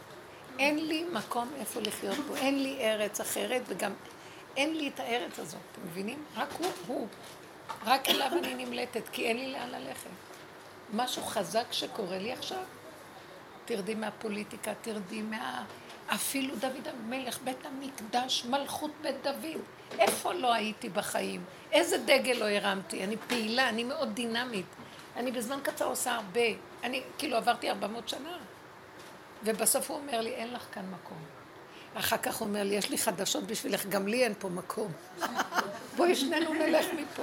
Speaker 1: אין לי מקום איפה לחיות פה, אין לי ארץ אחרת, וגם אין לי את הארץ הזאת, אתם מבינים? רק הוא, הוא. רק אליו אני נמלטת, כי אין לי לאן ללכת. משהו חזק שקורה לי עכשיו, תרדי מהפוליטיקה, תרדי מה... אפילו דוד המלך, בית המקדש, מלכות בית דוד. איפה לא הייתי בחיים? איזה דגל לא הרמתי? אני פעילה, אני מאוד דינמית. אני בזמן קצר עושה הרבה. אני כאילו עברתי 400 שנה. ובסוף הוא אומר לי, אין לך כאן מקום. אחר כך הוא אומר לי, יש לי חדשות בשבילך, גם לי אין פה מקום. בואי שנינו נלך מפה.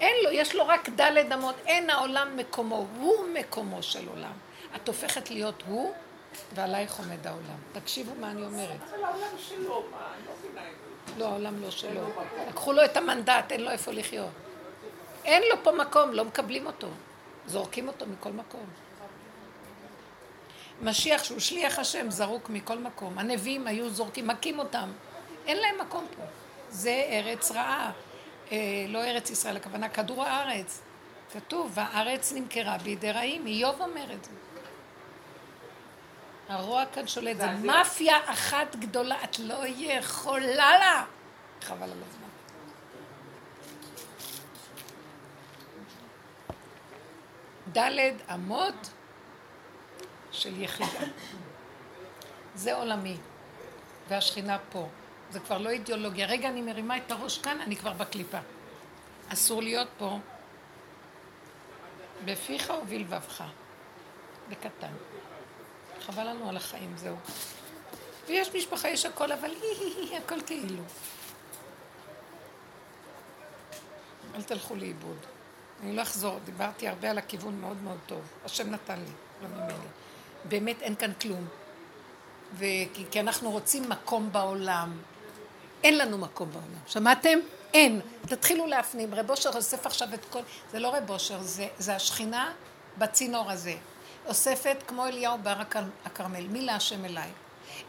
Speaker 1: אין לו, יש לו רק דלת אמות, אין העולם מקומו, הוא מקומו של עולם. את הופכת להיות הוא, ועלייך עומד העולם. תקשיבו מה אני אומרת.
Speaker 2: אבל העולם שלו, מה, אני לא מבינה את זה.
Speaker 1: לא, העולם לא שלו. לקחו לו את המנדט, אין לו איפה לחיות. אין לו פה מקום, לא מקבלים אותו. זורקים אותו מכל מקום. משיח שהוא שליח השם זרוק מכל מקום. הנביאים היו זורקים, מכים אותם. אין להם מקום פה. זה ארץ רעה. אה, לא ארץ ישראל, הכוונה כדור הארץ. כתוב, והארץ נמכרה בידי רעים. איוב אומר את זה. הרוע כאן שולט, זה מאפיה אחת גדולה, את לא יכולה לה. חבל על הזמן. ד' אמות של יחידה. זה עולמי, והשכינה פה. זה כבר לא אידיאולוגיה. רגע, אני מרימה את הראש כאן, אני כבר בקליפה. אסור להיות פה בפיך ובלבבך, בקטן. חבל לנו על החיים, זהו. ויש משפחה, יש הכל, אבל היא, הכל כאילו. אל תלכו לאיבוד. אני לא אחזור, דיברתי הרבה על הכיוון מאוד מאוד טוב. השם נתן לי, לא ממני. באמת אין כאן כלום. וכי, כי אנחנו רוצים מקום בעולם. אין לנו מקום בעולם. שמעתם? אין. תתחילו להפנים. רב אושר אוסף עכשיו את כל... זה לא רב אושר, זה, זה השכינה בצינור הזה. אוספת כמו אליהו בהר הכרמל. מי להשם אליי?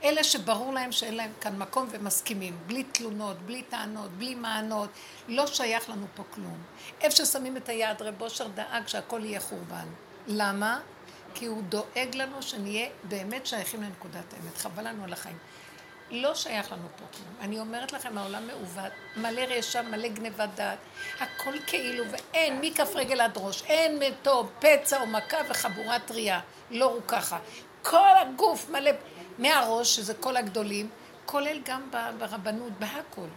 Speaker 1: אלה שברור להם שאין להם כאן מקום ומסכימים, בלי תלונות, בלי טענות, בלי מענות, לא שייך לנו פה כלום. איפה ששמים את היד, רב אושר דאג שהכל יהיה חורבן. למה? כי הוא דואג לנו שנהיה באמת שייכים לנקודת האמת. חבל לנו על החיים. לא שייך לנו פה כלום. אני אומרת לכם, העולם מעוות, מלא רשע, מלא גניבת דעת. הכל כאילו, ואין מכף רגל עד ראש, אין מתו, פצע או מכה וחבורה טריה. לא הוא ככה. כל הגוף מלא, מהראש, שזה כל הגדולים, כולל גם ברבנות, בהכל.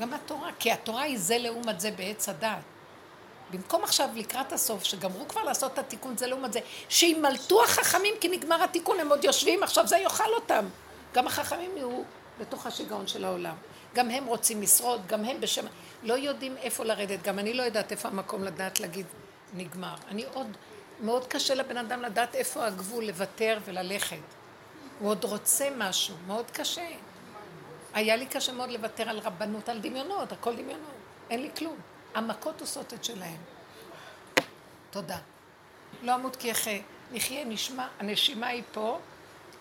Speaker 1: גם התורה, כי התורה היא זה לעומת זה בעץ הדעת. במקום עכשיו לקראת הסוף, שגמרו כבר לעשות את התיקון זה לעומת זה, שימלטו החכמים כי נגמר התיקון, הם עוד יושבים, עכשיו זה יאכל אותם. גם החכמים יהיו בתוך השיגעון של העולם. גם הם רוצים לשרוד, גם הם בשם... לא יודעים איפה לרדת, גם אני לא יודעת איפה המקום לדעת להגיד נגמר. אני עוד, מאוד קשה לבן אדם לדעת איפה הגבול לוותר וללכת. הוא עוד רוצה משהו, מאוד קשה. היה לי קשה מאוד לוותר על רבנות, על דמיונות, הכל דמיונות. אין לי כלום. המכות עושות את שלהן. תודה. לא אמות כי יחיה, נחיה, נשמע, הנשימה היא פה,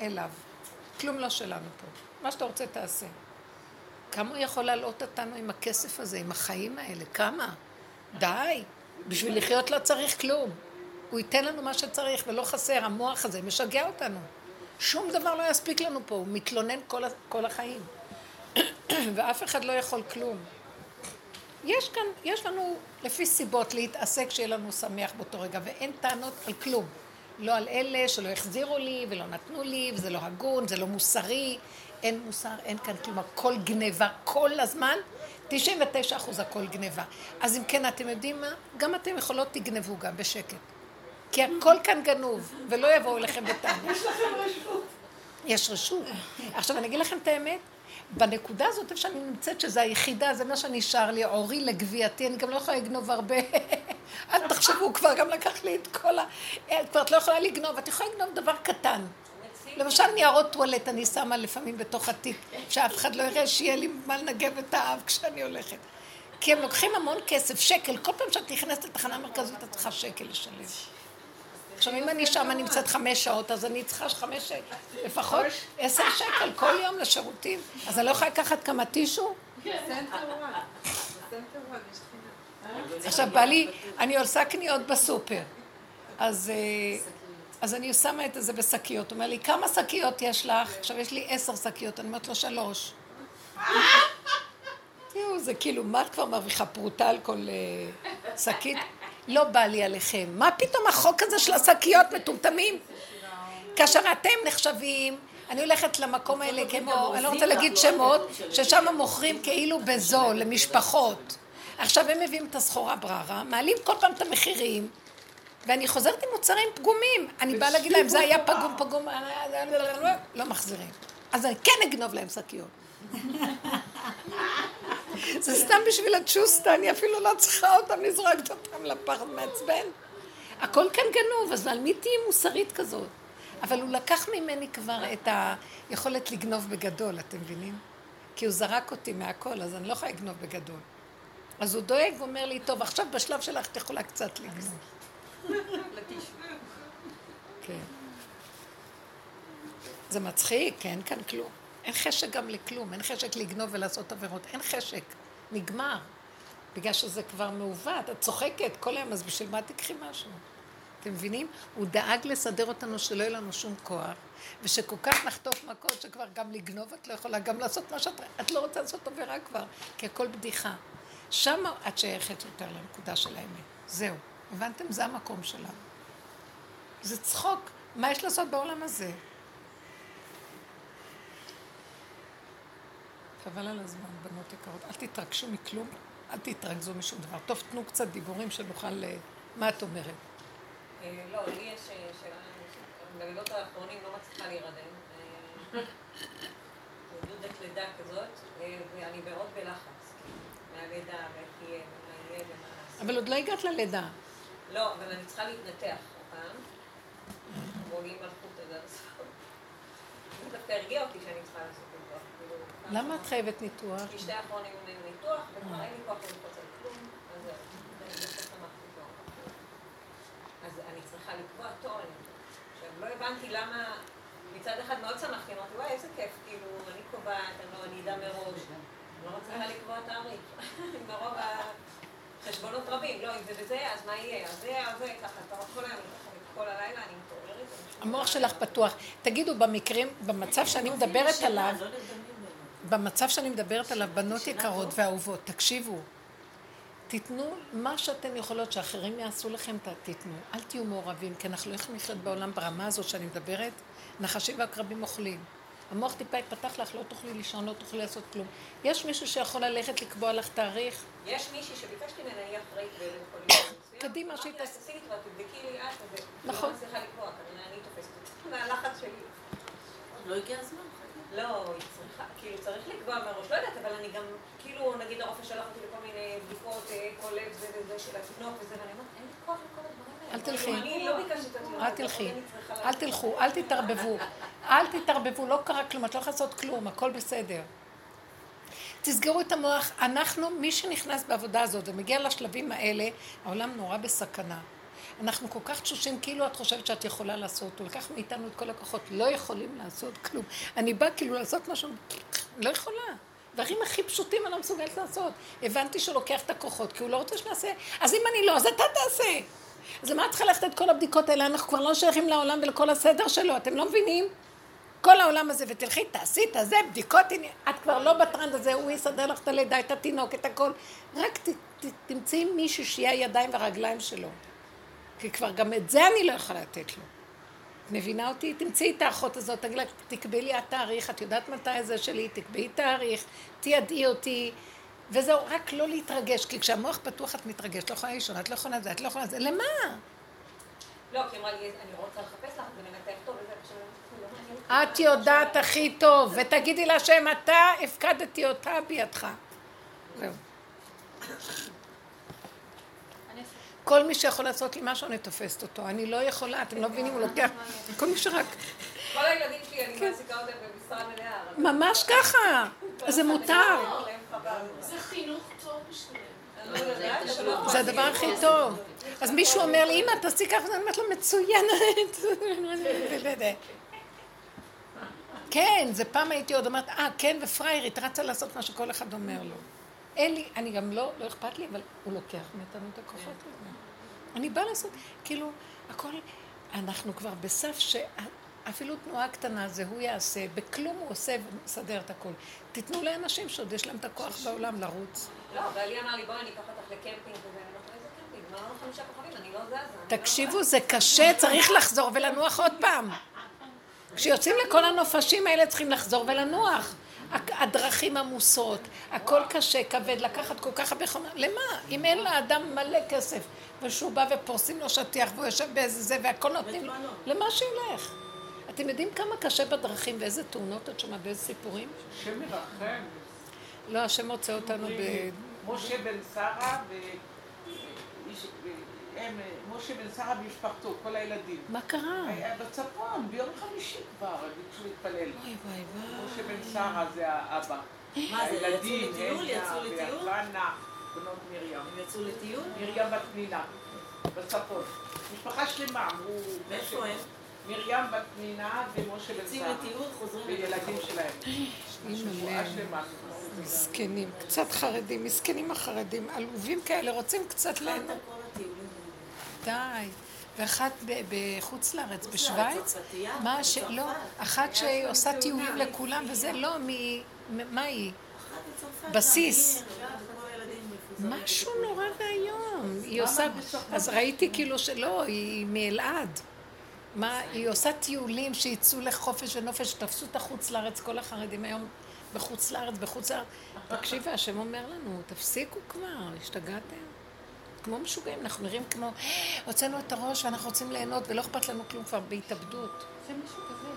Speaker 1: אליו. כלום לא שלנו פה. מה שאתה רוצה תעשה. כמה הוא יכול להעלות אותנו עם הכסף הזה, עם החיים האלה? כמה? די. בשביל לחיות לא צריך כלום. הוא ייתן לנו מה שצריך ולא חסר. המוח הזה משגע אותנו. שום דבר לא יספיק לנו פה, הוא מתלונן כל, כל החיים. ואף אחד לא יכול כלום. יש כאן, יש לנו לפי סיבות להתעסק שיהיה לנו שמח באותו רגע, ואין טענות על כלום. לא על אלה שלא החזירו לי ולא נתנו לי, וזה לא הגון, זה לא מוסרי, אין מוסר, אין כאן כלום, הכל גניבה כל הזמן, 99 אחוז הכל גניבה. אז אם כן, אתם יודעים מה? גם אתם יכולות תגנבו גם בשקט. כי הכל כאן גנוב, ולא יבואו אליכם בטענה.
Speaker 2: יש לכם רשות.
Speaker 1: יש רשות. עכשיו, אני אגיד לכם את האמת, בנקודה הזאת, איפה שאני נמצאת, שזו היחידה, זה מה שנשאר לי, עורי לגבייתי, אני גם לא יכולה לגנוב הרבה. אל תחשבו, כבר גם לקח לי את כל ה... כבר את לא יכולה לגנוב, את יכולה לגנוב דבר קטן. למשל ניירות טואלט אני שמה לפעמים בתוך התיק, שאף אחד לא יראה שיהיה לי מה לנגב את האב כשאני הולכת. כי הם לוקחים המון כסף, שקל, כל פעם שאת נכנסת לתחנה מרכזית את צריכה שקל לשלם. עכשיו, אם אני שמה נמצאת חמש שעות, אז אני צריכה חמש, לפחות עשר שקל כל יום לשירותים. אז אני לא יכולה לקחת כמה טישו? עכשיו, בא לי, אני עושה קניות בסופר. אז, אה, אז אני שמה את זה בשקיות. הוא אומר לי, כמה שקיות יש לך? עכשיו, יש לי עשר שקיות. אני אומרת לו, שלוש. תראו, זה כאילו, מה את כבר מרוויחה פרוטה על כל אה, שקית? לא בא לי עליכם. מה פתאום החוק הזה של השקיות מטומטמים? כאשר אתם נחשבים, אני הולכת למקום האלה כמו, אני לא רוצה להגיד שמות, ששם מוכרים כאילו בזול למשפחות. עכשיו הם מביאים את הסחורה בררה, מעלים כל פעם את המחירים, ואני חוזרת עם מוצרים פגומים. אני באה להגיד להם, זה היה פגום, פגום, לא מחזירים. אז אני כן אגנוב להם שקיות. זה סתם בשביל הצ'וסטה, אני אפילו לא צריכה אותם לזרוק אותם לפח מעצבן. הכל כאן גנוב, אז על מי תהיי מוסרית כזאת? אבל הוא לקח ממני כבר את היכולת לגנוב בגדול, אתם מבינים? כי הוא זרק אותי מהכל, אז אני לא יכולה לגנוב בגדול. אז הוא דואג ואומר לי, טוב, עכשיו בשלב שלך את יכולה קצת לגנוב. כן. זה מצחיק, אין כאן כלום. אין חשק גם לכלום, אין חשק לגנוב ולעשות עבירות, אין חשק, נגמר. בגלל שזה כבר מעוות, את צוחקת כל היום, אז בשביל מה תקחי משהו? אתם מבינים? הוא דאג לסדר אותנו שלא יהיה לנו שום כוח, ושכל כך נחטוף מכות שכבר גם לגנוב את לא יכולה, גם לעשות מה שאת... את לא רוצה לעשות עבירה כבר, כי הכל בדיחה. שם את שייכת יותר לנקודה של האמת. זהו. הבנתם? זה המקום שלנו. זה צחוק. מה יש לעשות בעולם הזה? חבל על הזמן, בנות יקרות. אל תתרגשו מכלום, אל תתרכזו משום דבר. טוב, תנו קצת דיבורים שנוכל... אה, מה את אומרת?
Speaker 3: אה, לא, לי יש אה, שאלה, בלילות האחרונים לא מצליחה להירדם. דודת לידה כזאת, ואני מאוד בלחץ. מהלידה, ואיך יהיה, ומה יהיה, ומה לעשות.
Speaker 1: אבל עוד לא הגעת ללידה.
Speaker 3: לא, אבל אני צריכה להתנתח הפעם. רואים מלכות עד הסוף. זה דווקא הרגיע אותי שאני צריכה לעשות. כאילו,
Speaker 1: למה את חייבת ניתוח?
Speaker 3: כי שתי האחרונים אומרים ניתוח, וכבר אין לי כוח ללחוץ על כלום, אז זהו. אני בסוף שמחתי תואר. אז אני צריכה לקבוע תואר. עכשיו, לא הבנתי למה... מצד אחד מאוד שמחתי, אמרתי, וואי, איזה כיף, כאילו, אני קובעת, אני לא, אני אדע מראש. אני לא מצליחה לקבוע תאריך. מרוב החשבונות רבים, לא, אם זה וזה, אז מה יהיה? אז זה, אז זה, ככה, אתה כל היום, כל הלילה אני מתעוררת.
Speaker 1: המוח שלך פתוח. תגידו, במקרים, במצב שאני מדברת עליו, במצב שאני מדברת עליו, בנות יקרות ואהובות, תקשיבו, תיתנו מה שאתן יכולות שאחרים יעשו לכם, תיתנו. אל תהיו מעורבים, כי אנחנו לא יכולים לחיות בעולם ברמה הזאת שאני מדברת, נחשים ועקרבים אוכלים. המוח טיפה יתפתח לך, לא תוכלי לישון, לא תוכלי לעשות כלום. יש מישהו שיכול ללכת לקבוע לך תאריך?
Speaker 3: יש מישהי שביקשתי ממנה, היא אחראית בבית חולים.
Speaker 1: קדימה, שהיא
Speaker 3: תעשה. תעשי לי כבר, תבדקי לי את,
Speaker 1: נכון.
Speaker 3: לא מצליחה לקבוע, כנראה אני תופסת אותי מהלחץ שלי.
Speaker 4: לא הגיע הזמן.
Speaker 3: לא, היא צריכה, כאילו צריך לקבוע מראש, לא יודעת, אבל אני גם, כאילו, נגיד הרופא שלח אותי לכל מיני בדיקות, כל לב זה וזה של התינוק וזה, ואני אומרת, אין לי כוח לכל הדברים האלה.
Speaker 1: אל תלכי.
Speaker 3: אני לא ביקשתי את התינוק.
Speaker 1: אל תלכי. אל תלכו, אל תתערבבו. אל תתערבבו, לא קרה כלום, את לא יכולה לעשות כלום, הכל בסדר. תסגרו את המוח. אנחנו, מי שנכנס בעבודה הזאת ומגיע לשלבים האלה, העולם נורא בסכנה. אנחנו כל כך תשושים, כאילו את חושבת שאת יכולה לעשות, הוא לקח מאיתנו את כל הכוחות, לא יכולים לעשות כלום. אני באה כאילו לעשות משהו, לא יכולה. דברים הכי פשוטים אני לא מסוגלת לעשות. הבנתי שהוא לוקח את הכוחות, כי הוא לא רוצה שנעשה, אז אם אני לא, אז אתה תעשה. אז למה את צריכה ללכת את כל הבדיקות האלה? אנחנו כבר לא שייכים לעולם ולכל הסדר שלו, אתם לא מבינים? כל העולם הזה, ותלכי, תעשי את הזה, בדיקות, את כבר לא בטרנד הזה, הוא יסדר לך את הלידה, את התינוק, את הכל. רק ת, ת, תמצאי מישהו שיהיה הידיים והרגליים שלו. כי כבר גם את זה אני לא יכולה לתת לו. את מבינה אותי? תמצאי את האחות הזאת, תגיד לה, תקבעי לי התאריך, את יודעת מתי זה שלי, תקבעי תאריך, תיידעי אותי, וזהו, רק לא להתרגש, כי כשהמוח פתוח את מתרגשת, לא יכולה לישון, את לא יכולה לזה, את לא יכולה לזה, למה?
Speaker 3: לא, כי אמרה לי, אני רוצה לחפש לך ולנתח טוב, וזה עכשיו...
Speaker 1: את יודעת הכי טוב, ותגידי להשם, אתה הפקדתי אותה בידך. זהו. כל מי שיכול לעשות לי משהו, אני תופסת אותו. אני לא יכולה, אתם לא מבינים, הוא לוקח... כל מי שרק...
Speaker 3: כל הילדים שלי, אני מעסיקה אותם במשרה מלאה.
Speaker 1: ממש ככה, זה מותר.
Speaker 4: זה חינוך טוב בשבילם.
Speaker 1: זה הדבר הכי טוב. אז מישהו אומר לי, אמא, תעשי ככה, אני אומרת לו, מצוינת. כן, זה פעם הייתי עוד אומרת, אה, כן, ופריירית, רצה לעשות מה שכל אחד אומר לו. אין לי, אני גם לא, לא אכפת לי, אבל הוא לוקח מאיתנו את הכוחות. אני באה לעשות, כאילו, הכל, אנחנו כבר בסף שאפילו תנועה קטנה זה הוא יעשה, בכלום הוא עושה ומסדר את הכל. תיתנו לאנשים שעוד יש להם את הכוח בעולם לרוץ.
Speaker 3: לא, בעלי אמר לי, בואי אני אקח אותך לקמפינג וזה, לא לא.
Speaker 1: תקשיבו, זה קשה, צריך לחזור ולנוח עוד פעם. כשיוצאים לכל הנופשים האלה צריכים לחזור ולנוח. הדרכים עמוסות, הכל קשה, כבד, לקחת כל כך הרבה חומר, למה? אם אין לאדם מלא כסף, ושהוא בא ופורסים לו שטיח והוא יושב באיזה זה והכל נותנים לו, למה שילך? אתם יודעים כמה קשה בדרכים ואיזה תאונות את שומעת ואיזה סיפורים?
Speaker 2: השם מרחם.
Speaker 1: לא, השם מוצא אותנו ב...
Speaker 2: משה בן שרה ו... הם, משה בן שרה ומשפחתו, כל הילדים.
Speaker 1: מה קרה?
Speaker 2: היה בצפון, ביום חמישי כבר, ביקשו להתפלל.
Speaker 1: וואי וואי
Speaker 2: משה. בן שרה זה האבא.
Speaker 4: מה זה, יצאו
Speaker 2: הילדים,
Speaker 4: לטיול?
Speaker 2: הנה
Speaker 4: יצאו לטיול?
Speaker 2: והבנה, בנות מרים.
Speaker 4: הם יצאו לטיול?
Speaker 2: מרים בת פנינה, בצפון. משפחה שלמה, אמרו...
Speaker 4: מאיפה הם?
Speaker 2: מרים בת פנינה ומשה בן
Speaker 4: יוצאים
Speaker 2: שרה.
Speaker 4: לטיול, חוזרים
Speaker 2: וילדים
Speaker 4: לצפון.
Speaker 2: שלהם. משפחה שלמה.
Speaker 1: מסכנים, קצת חרדים, מסכנים החרדים, עלובים כאלה, רוצים קצת ליהנות. די. ואחת בחוץ לארץ, בשוויץ, מה ש... לא, אחת שעושה טיולים לכולם, וזה לא, מ... מה היא? בסיס. משהו נורא. ואיום. היא עושה...
Speaker 2: בצרפת?
Speaker 1: אז ראיתי כאילו שלא, היא מאלעד. מה, היא עושה טיולים שיצאו לחופש ונופש, תפסו את החוץ לארץ, כל החרדים היום בחוץ לארץ, בחוץ לארץ. תקשיבי, השם אומר לנו, תפסיקו כבר, השתגעתם? כמו משוגעים, אנחנו נראים כמו, הוצאנו את הראש ואנחנו רוצים ליהנות ולא אכפת לנו כלום כבר בהתאבדות.
Speaker 5: זה מישהו כזה,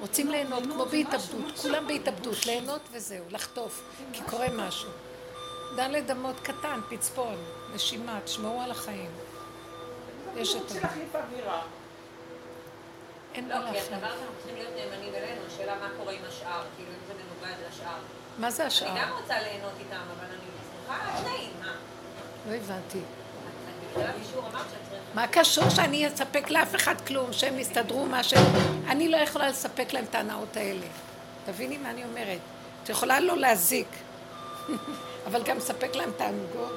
Speaker 5: רוצים
Speaker 1: אה?
Speaker 5: ליהנות,
Speaker 1: כמו
Speaker 5: זה
Speaker 1: בהתאבדות,
Speaker 5: משהו,
Speaker 1: כולם בהתאבדות, ליהנות וזהו, לחטוף, כי קורה משהו. דלת אמות קטן, פצפון, נשימה, תשמעו על החיים. יש את
Speaker 2: רוצה
Speaker 1: ה...
Speaker 2: להחליף אווירה.
Speaker 1: אין
Speaker 3: לא,
Speaker 1: מה
Speaker 3: כי
Speaker 1: להחליט.
Speaker 3: הדבר הזה אנחנו צריכים להיות נאמנים אלינו, השאלה מה קורה עם השאר, כאילו אם זה מנוגד לשאר.
Speaker 1: מה זה
Speaker 3: אני
Speaker 1: השאר?
Speaker 3: גם רוצה ליהנות איתם, אבל אני צריכה תנאים, מה?
Speaker 1: לא הבנתי.
Speaker 3: את.
Speaker 1: מה קשור שאני אספק לאף אחד כלום, שהם יסתדרו מה ש... אני לא יכולה לספק להם את ההנאות האלה. תביני מה אני אומרת. את יכולה לא להזיק, אבל גם לספק להם תענוגות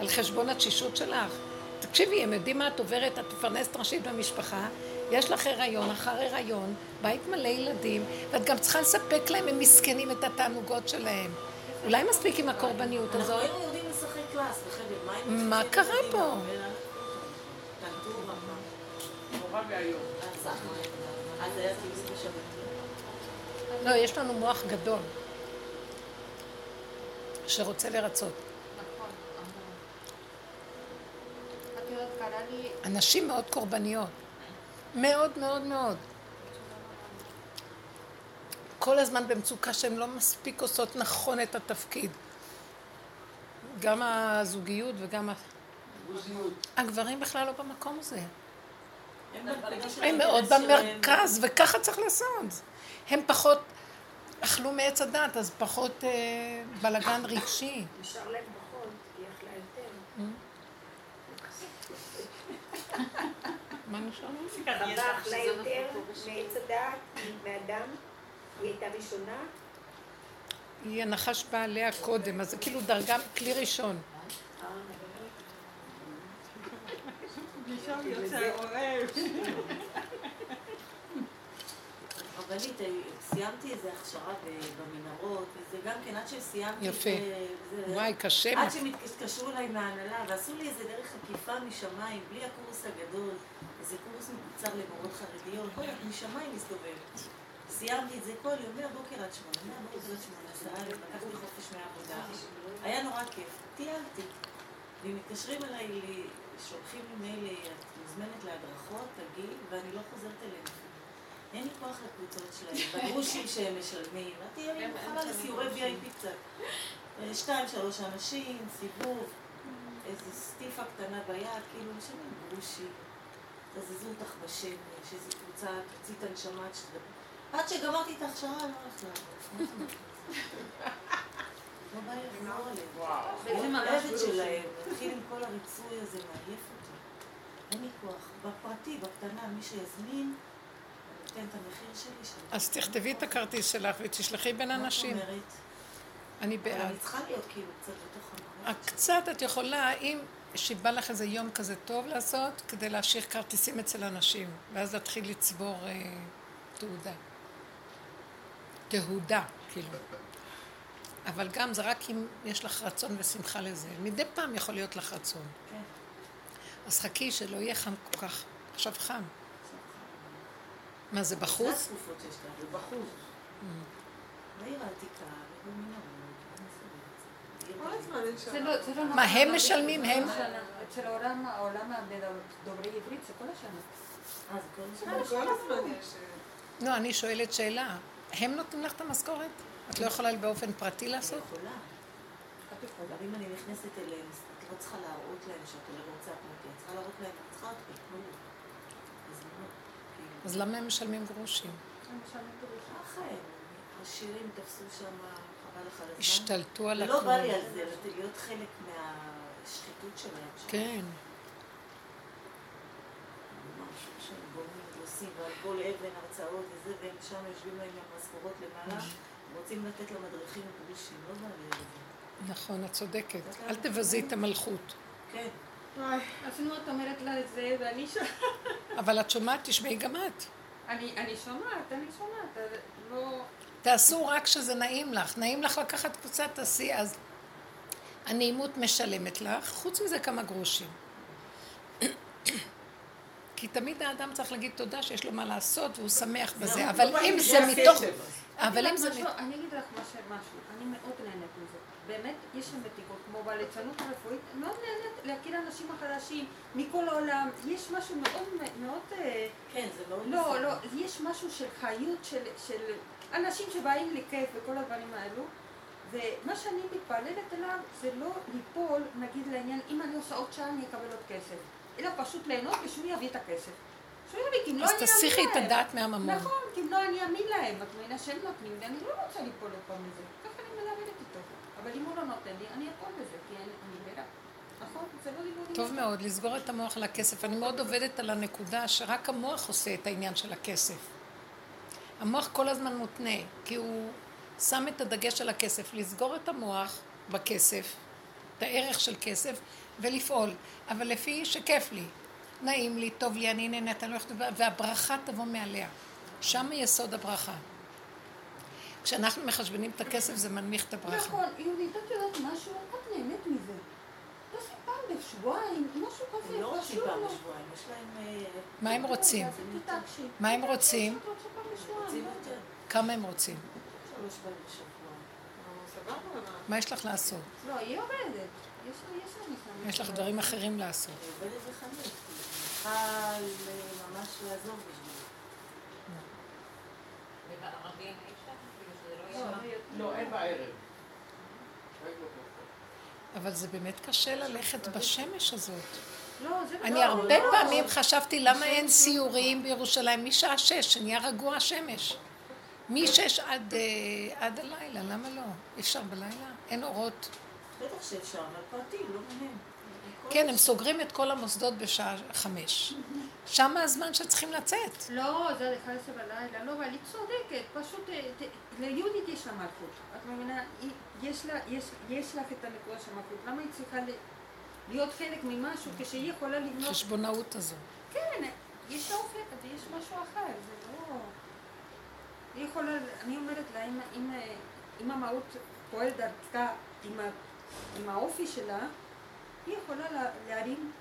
Speaker 1: על חשבון התשישות שלך. תקשיבי, הם יודעים מה את עוברת, את מפרנסת ראשית במשפחה, יש לך הריון אחר הריון, בית מלא ילדים, ואת גם צריכה לספק להם, הם מסכנים את התענוגות שלהם. אולי מספיק עם הקורבניות
Speaker 4: אנחנו
Speaker 1: הזאת?
Speaker 4: קלאס בחדר, מה
Speaker 1: קרה פה? לא, יש לנו מוח גדול שרוצה לרצות.
Speaker 5: נכון.
Speaker 1: הנשים מאוד קורבניות. מאוד מאוד מאוד. כל הזמן במצוקה שהן לא מספיק עושות נכון את התפקיד. גם הזוגיות וגם... ה- הגברים בכלל לא במקום הזה.
Speaker 4: הם
Speaker 1: מאוד. במרכז, וככה צריך לעשות. הם פחות אכלו מעץ הדת, אז פחות אה, בלגן רגשי.
Speaker 6: נשאר היא אכלה יותר.
Speaker 1: מה נשאר?
Speaker 6: חווה אכלה יותר מעץ הדעת, מאדם, היא הייתה ראשונה.
Speaker 1: היא הנחש בא עליה קודם, אז זה כאילו דרגה, כלי ראשון.
Speaker 4: רבנית, אה, סיימתי איזה הכשרה במנהרות, וזה גם כן, עד שסיימתי...
Speaker 1: יפה. וואי, קשה.
Speaker 4: עד שהתקשרו אליי מההנהלה, ועשו לי איזה דרך עקיפה משמיים, בלי הקורס הגדול, איזה קורס מקוצר למורות חרדיות, משמיים מסתובבת. סיימתי את זה כל יום, מהבוקר עד שמונה, מהבוקר עד שמונה, שעה, לקחתי חופש מהעבודה. היה נורא כיף, טיילתי. ואם מתקשרים אליי, לי- שולחים לי מייל, את מוזמנת להדרכות, תגיעי, ואני לא חוזרת אליהם. אין לי כוח לקבוצות שלהם, בגרושים שהם משלמים, אמרתי, אני מוכנה לסיורי VIP קצת. שתיים, שלוש אנשים, סיבוב, איזה סטיפה קטנה ביד, כאילו, משלמים גרושים. תזזו אותך בשמש, איזו קבוצה, תוציא את הנשמה עד שגמרתי את ההכשרה, אני לא הולכת לעבוד. לא בא לי לחזור עליהם.
Speaker 2: וואו.
Speaker 4: איזה מרשת שלהם, להתחיל עם כל הריצוי הזה, מעייף אותי. אין לי כוח. בפרטי, בקטנה, מי שיזמין, אני את המחיר שלי.
Speaker 1: אז תכתבי את הכרטיס שלך ותשלחי בין אנשים. אני
Speaker 4: אבל
Speaker 1: בעד.
Speaker 4: אני צריכה להיות כאילו קצת בתוך המערכת.
Speaker 1: קצת את יכולה, אם שבא לך איזה יום כזה טוב לעשות, כדי להשאיר כרטיסים אצל אנשים, ואז להתחיל לצבור אה, תעודה. תהודה, כאילו. אבל גם זה רק אם יש לך רצון ושמחה לזה. מדי פעם יכול להיות לך רצון.
Speaker 4: כן.
Speaker 1: אז חכי שלא יהיה חם כל כך. עכשיו חם. מה, זה
Speaker 4: זה
Speaker 1: בחוץ?
Speaker 7: לא, לא נכון.
Speaker 1: מה, הם
Speaker 7: אבל
Speaker 1: משלמים, הם?
Speaker 7: השנה. אצל העולם, הדוברי עברית זה כל השנה.
Speaker 5: אה,
Speaker 1: לא, אני שואלת שאלה. הם נותנים לך את המשכורת? את לא יכולה באופן פרטי לעשות?
Speaker 4: יכולה.
Speaker 7: את יכולה.
Speaker 4: אם אני נכנסת אליהם, את לא צריכה להראות להם שאת לא רוצה פרטי, את צריכה להראות להם, את צריכה אותי. אז כאילו,
Speaker 1: אז למה הם משלמים גרושים?
Speaker 7: הם משלמים גרוש.
Speaker 4: ככה הם, העשירים תפסו שם, חבל לך על הזמן.
Speaker 1: השתלטו על
Speaker 4: לא בא לי. על זה, אבל להיות חלק מהשחיתות שלהם.
Speaker 1: כן.
Speaker 4: משהו שהם גורמים ועושים, ועל כל אבן הרצאות וזה, והם שם יושבים להם עם המשכורות למעלה, רוצים לתת למדריכים גרושים, לא בא לי על זה.
Speaker 1: נכון, את צודקת. אל תבזי את המלכות.
Speaker 4: כן.
Speaker 7: אז נו, את אומרת לה את זה, ואני ש...
Speaker 1: אבל את שומעת, תשמעי גם את.
Speaker 7: אני אני שומעת, אני שומעת, לא...
Speaker 1: תעשו רק כשזה נעים לך. נעים לך לקחת קבוצה, תעשי, אז הנעימות משלמת לך, חוץ מזה כמה גרושים. כי תמיד האדם צריך להגיד תודה שיש לו מה לעשות והוא שמח בזה, אבל אם זה מתוך... אבל אם זה...
Speaker 7: אני אגיד לך משהו, משהו, אני מאוד נהנית מזה. באמת, יש שם מתיקות, כמו בליצנות הרפואית, מאוד נהנית להכיר אנשים החדשים מכל העולם. יש משהו מאוד, מאוד... אה,
Speaker 4: כן, זה מאוד
Speaker 7: לא,
Speaker 4: בסדר.
Speaker 7: לא, יש משהו של חיות, של, של אנשים שבאים לכיף וכל הדברים האלו. ומה שאני מתפללת אליו זה לא ליפול, נגיד לעניין, אם אני עושה עוד שעה אני אקבל עוד כסף. אלא פשוט ליהנות ושהוא יביא את הכסף. שהוא יביא, כי אם לא
Speaker 1: אז
Speaker 7: אני אאמין
Speaker 1: תסיחי את
Speaker 7: להם.
Speaker 1: הדעת מהממון.
Speaker 7: נכון, כי אם לא אני אאמין להם, את מבינה שהם נותנים לי, אני לא רוצה ליפול פעם מזה. ככה אני מלמדת איתו. אבל אם הוא לא נותן לי, אני אפול בזה, כי אני ברירה. נכון? לא.
Speaker 1: טוב מאוד, לסגור את המוח על הכסף. אני מאוד עובדת על הנקודה שרק המוח עושה את העניין של הכסף. המוח כל הזמן מותנה, כי הוא שם את הדגש על הכסף, לסגור את המוח בכסף, את הערך של כסף, ולפעול. אבל לפי שכיף לי, נעים לי, טוב לי, אני נהנית, אני הולכת לדבר, והברכה תבוא מעליה. שם יסוד הברכה. כשאנחנו מחשבנים את הכסף זה מנמיך את הברכה.
Speaker 7: נכון, יהודית, את יודעת משהו? את נהנית מזה. תעשי פעם בשבועיים, משהו כזה,
Speaker 4: לא רוצים
Speaker 7: פשוט
Speaker 4: פעם
Speaker 7: לא.
Speaker 4: בשבועיים, יש להם... אה,
Speaker 1: מה הם רוצים? מה הם רוצים?
Speaker 7: לא.
Speaker 1: כמה הם רוצים?
Speaker 5: מה
Speaker 1: יש לך לעשות?
Speaker 7: לא, היא עובדת. יש
Speaker 1: לך דברים אחרים לעשות.
Speaker 4: עובדת בחנות. צריכה ממש.
Speaker 3: ובערבים? כאילו לא.
Speaker 2: לא, אין בערב.
Speaker 1: אבל זה באמת קשה ללכת בשמש הזאת.
Speaker 7: לא, זה
Speaker 1: אני
Speaker 7: לא,
Speaker 1: הרבה
Speaker 7: לא.
Speaker 1: פעמים חשבתי למה אין סיורים בירושלים משעה שש, שנהיה רגוע השמש. משש עד, אה, עד הלילה, למה לא? אי אפשר בלילה? אין אורות.
Speaker 4: בטח שאפשר, אבל פרטי, לא מהם.
Speaker 1: כן, הם סוגרים את כל המוסדות בשעה חמש. שם הזמן שצריכים לצאת.
Speaker 7: לא, זה עד 11 בלילה, לא, אבל היא צודקת, פשוט אה, ליהודית יש לה מלכות. את מבינה? יש לה, יש, יש לך את הנקודה של מלכות. למה היא צריכה ל- להיות חלק ממשהו כשהיא יכולה לבנות...
Speaker 1: חשבונאות הזו.
Speaker 7: כן, יש לה אופק ויש משהו אחר, זה לא... היא יכולה, אני אומרת לה, אם, אם, אם המהות פועל דרכה עם, עם האופי שלה, היא יכולה לה, להרים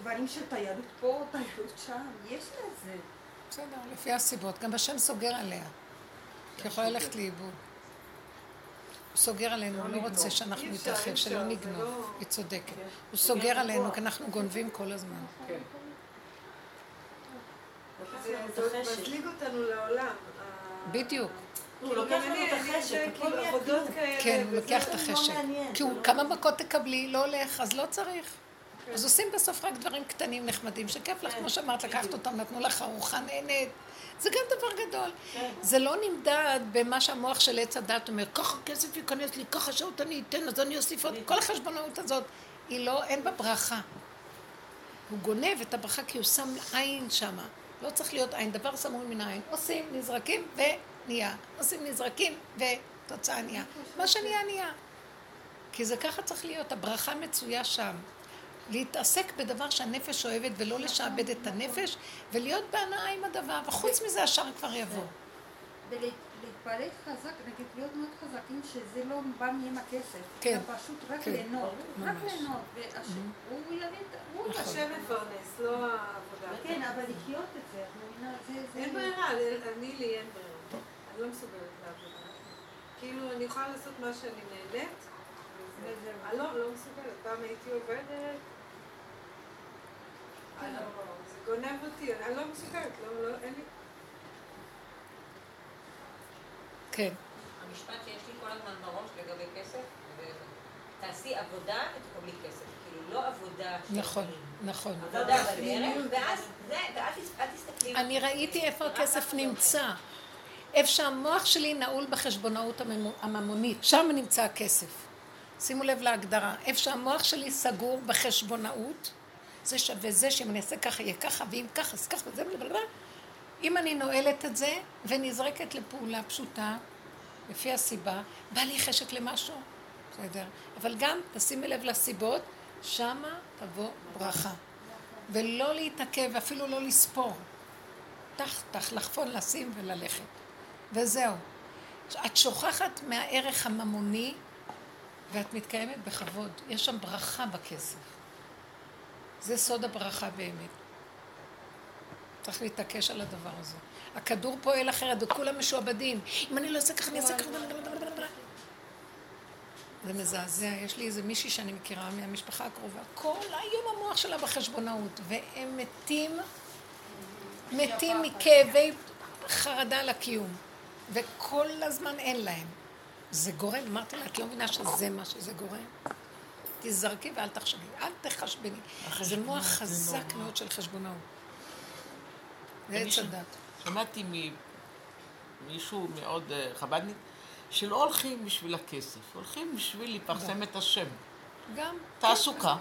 Speaker 7: דברים של תיירות פה, תיירות שם, יש לה את זה.
Speaker 1: בסדר, לפי הסיבות. גם השם סוגר עליה. כי יכולה ללכת לאיבוד. הוא סוגר עלינו, הוא לא רוצה שאנחנו נתרחב, שלא נגנוב.
Speaker 5: לא-
Speaker 1: היא צודקת. הוא סוגר עלינו, כי אנחנו גונבים כל הזמן.
Speaker 2: כן.
Speaker 5: זה. מזליג אותנו לעולם.
Speaker 1: בדיוק.
Speaker 4: הוא לוקח
Speaker 5: גם
Speaker 4: לנו
Speaker 5: אני-
Speaker 4: את
Speaker 5: אני-
Speaker 4: החשק,
Speaker 5: זה
Speaker 4: הכל נהיה
Speaker 5: עבודות
Speaker 4: כלום.
Speaker 5: כאלה.
Speaker 1: כן, הוא לוקח את החשק. כי הוא
Speaker 4: לא
Speaker 1: כמה. מכות תקבלי, לא הולך, אז לא צריך. אז עושים בסוף רק דברים קטנים נחמדים, שכיף לך,
Speaker 4: כן,
Speaker 1: כמו שאמרת, לקחת. אותם, נתנו לך ארוחה נהנית. זה גם דבר גדול.
Speaker 4: כן.
Speaker 1: זה לא נמדד במה שהמוח של עץ הדת אומר, ככה כסף ייכנס לי, ככה שעות אני אתן, אז אני אוסיף עוד. כל החשבונאות הזאת, היא לא, אין בה ברכה. הוא גונב את הברכה כי הוא שם עין שמה. לא צריך להיות עין, דבר סמוי מן העין. עושים, נזרקים ונהיה. עושים, נזרקים ותוצאה נהיה. מה שנהיה, נהיה. כי זה ככה צריך להיות, הברכה מצויה שם. להתעסק בדבר שהנפש אוהבת ולא לשעבד את הנפש ולהיות בהנאה עם הדבר, וחוץ מזה השאר כבר יבוא.
Speaker 7: ולהתפרק חזק, נגיד להיות מאוד חזקים, שזה לא בא מעם הכסף.
Speaker 1: כן,
Speaker 7: אלא פשוט רק
Speaker 1: כן,
Speaker 7: ליהנות. רק. ליהנות. והוא יביא את... הוא
Speaker 1: נכון.
Speaker 5: השם מפרנס, לא העבודה.
Speaker 7: כן, אבל לחיות את זה, את מבינה? זה... זה-
Speaker 5: אין ברירה, אני לי אין ברירה. לא מסוגלת לעבודה. כאילו, אני יכולה לעשות מה שאני נהנית, וזה, אני לא, לא מסוגלת. פעם הייתי עובדת, אני לא- זה גונב אותי, אני לא מסוגלת, לא, לא, אין לי...
Speaker 1: כן.
Speaker 3: המשפט שיש לי כל הזמן בראש לגבי כסף, תעשי עבודה ותקבלי כסף. כאילו, לא עבודה של...
Speaker 1: נכון, נכון.
Speaker 3: עבודה בדרך, ואז אל תסתכלי...
Speaker 1: אני ראיתי איפה הכסף נמצא. איפה שהמוח שלי נעול בחשבונאות הממו- הממונית, שם נמצא הכסף. שימו לב להגדרה. איפה שהמוח שלי סגור בחשבונאות, זה שווה זה, שאם אני אעשה ככה יהיה ככה, ואם ככה אז ככה וזה בלבלבלה. אם אני נועלת את זה ונזרקת לפעולה פשוטה, לפי הסיבה, בא לי חשק למשהו, בסדר. אבל גם, תשימי לב לסיבות, שמה תבוא ברכה. ולא להתעכב, אפילו לא לספור. טח, טח, לחפון, לשים וללכת. וזהו. את שוכחת מהערך הממוני ואת מתקיימת בכבוד. יש שם ברכה בכסף. זה סוד הברכה באמת. צריך להתעקש על הדבר הזה. הכדור פועל אחרת, וכולם משועבדים. אם אני לא אעשה ככה, אני אעשה ככה. זה מזעזע. יש לי איזה מישהי שאני מכירה מהמשפחה הקרובה. כל היום המוח שלה בחשבונאות, והם מתים, מתים מכאבי חרדה לקיום. וכל הזמן אין להם. זה גורם, אמרתי לה, את לא מבינה שזה מה שזה גורם? תזרקי ואל תחשבי, אל תחשבני. זה מוח חזק מאוד של חשבונאות. זה עץ הדת.
Speaker 2: שמעתי ממישהו מאוד אה, חב"דניק, שלא הולכים בשביל הכסף, הולכים בשביל לפרסם את השם.
Speaker 1: גם.
Speaker 2: תעסוקה.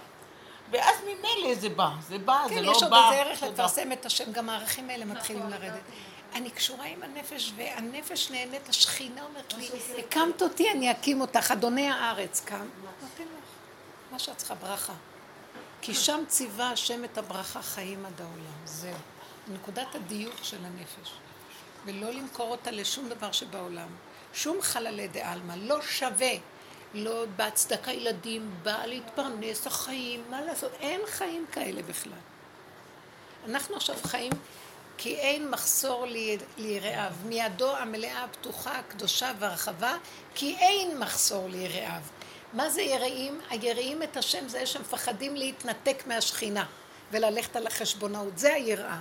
Speaker 2: ואז ממילא זה בא, זה בא, זה
Speaker 1: כן,
Speaker 2: לא בא.
Speaker 1: יש עוד איזה ערך. לפרסם את השם, גם הערכים האלה מתחילים לרדת. אני קשורה עם הנפש, והנפש נהנית, השכינה אומרת לי, הקמת אותי, אני אקים אותך, אדוני הארץ קם. נותן לך, מה שאת צריכה, ברכה. כי שם ציווה השם את הברכה חיים עד העולם, זהו. נקודת הדיוק של הנפש. ולא למכור אותה לשום דבר שבעולם. שום חללי דה-עלמא, לא שווה. לא בהצדקה ילדים, בא להתפרנס, החיים, מה לעשות? אין חיים כאלה בכלל. אנחנו עכשיו חיים כי אין מחסור ליראיו. מידו המלאה, הפתוחה, הקדושה והרחבה, כי אין מחסור ליראיו. מה זה יראים? היראים את השם זה שמפחדים להתנתק מהשכינה וללכת על החשבונאות. זה היראה.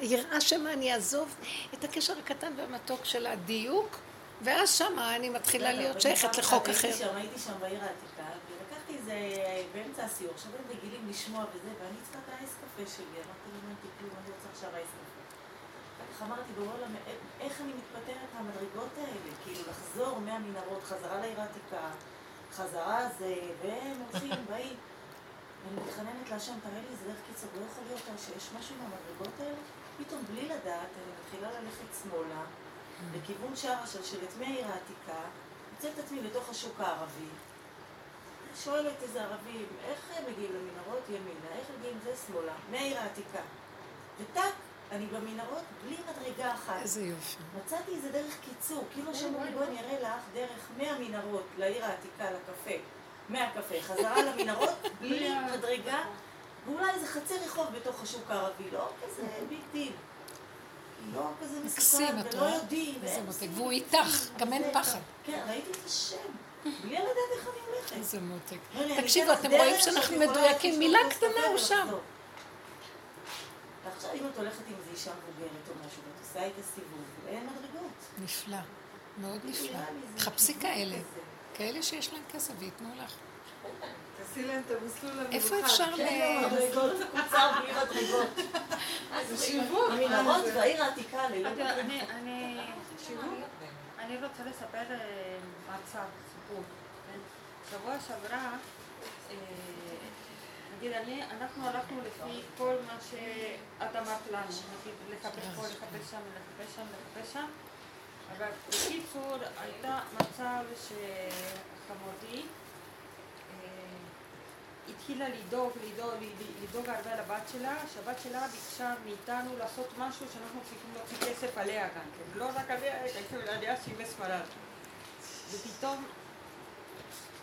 Speaker 1: היראה שמה אני אעזוב את הקשר הקטן והמתוק של הדיוק, ואז שמה אני מתחילה להיות שייכת לחוק אחר.
Speaker 4: הייתי שם, הייתי שם בעיר העתיקה, איזה, באמצע הסיור, עכשיו הם רגילים לשמוע וזה, ואני צריכה את האייס קפה שלי, אמרתי אין כלום, אני רוצה עכשיו אייס קפה. אחר כך אמרתי, בואלה, איך אני מתפטרת מהמדרגות האלה? כאילו, לחזור מהמנהרות, חזרה לעיר העתיקה, חזרה זה, והם הולכים, באים. ואני מתחננת להשם, תראה לי איזה דרך קיצור, לא יכול להיות שיש משהו עם המדרגות האלה? פתאום, בלי לדעת, אני מתחילה ללכת שמאלה, לכיוון שער השלשלת מהעיר העתיקה, מוצאת את עצמי בתוך השוק הערבי. שואלת איזה ערבים, איך הם מגיעים למנהרות ימינה, איך מגיעים זה שמאלה, מהעיר העתיקה. וטאק, אני במנהרות בלי מדרגה אחת.
Speaker 1: איזה יופי.
Speaker 4: מצאתי איזה דרך קיצור, כאילו שאומרים לי, בואי אני אראה לך דרך מהמנהרות לעיר העתיקה, לקפה, מהקפה, חזרה למנהרות, בלי מדרגה, ואולי איזה חצי רחוב בתוך השוק הערבי, לא כזה big deal. לא כזה מסוכן,
Speaker 1: מקסים, את
Speaker 4: ולא
Speaker 1: רואה?
Speaker 4: יודעים.
Speaker 1: איזה מותק. והוא איתך, גם אין פחד.
Speaker 4: כן, ראיתי את השם, בלי לדעת איך אני הולכת.
Speaker 1: איזה מותק.
Speaker 4: לא,
Speaker 1: תקשיבו, אתם רואים שאנחנו מדויקים, מילה
Speaker 4: לשתות
Speaker 1: קטנה הוא שם.
Speaker 4: ולחזור. ועכשיו אם את הולכת עם איזה אישה מבוגרת או משהו, ואת עושה את הסיבוב, ואין מדרגות.
Speaker 1: נפלא, מאוד נפלא.
Speaker 4: נראה לי זה
Speaker 1: חפשי
Speaker 4: כיוון
Speaker 1: כאלה. כאלה שיש להם כסף וייתנו לך.
Speaker 5: תעשי להם את המסלול המיוחד.
Speaker 1: איפה אפשר ל...
Speaker 4: כן, לא, מדרגות, קוצר בלי מדרגות.
Speaker 5: זה שיווק.
Speaker 4: המנהרות והעיר העתיקה ללא
Speaker 7: אני-
Speaker 4: מדרגות.
Speaker 7: אני רוצה לספר אה, מצב, סיפור. כן? שבוע שעברה, אה, נגיד, אני, אנחנו הלכנו לפי כל מה שאת אמרת לנו, נגיד, לחפש פה, לחפש שם, לחפש שם, לחפש שם, אבל בקיצור, הייתה מצב שחמודי אה, התחילה לדאוג, לדאוג, לדאוג הרבה לבת שלה, שהבת שלה ביקשה מאיתנו לעשות משהו שאנחנו צריכים להוציא כסף עליה גם כן, לא רק עליה, אלא עליה שהיא בספרד. ופתאום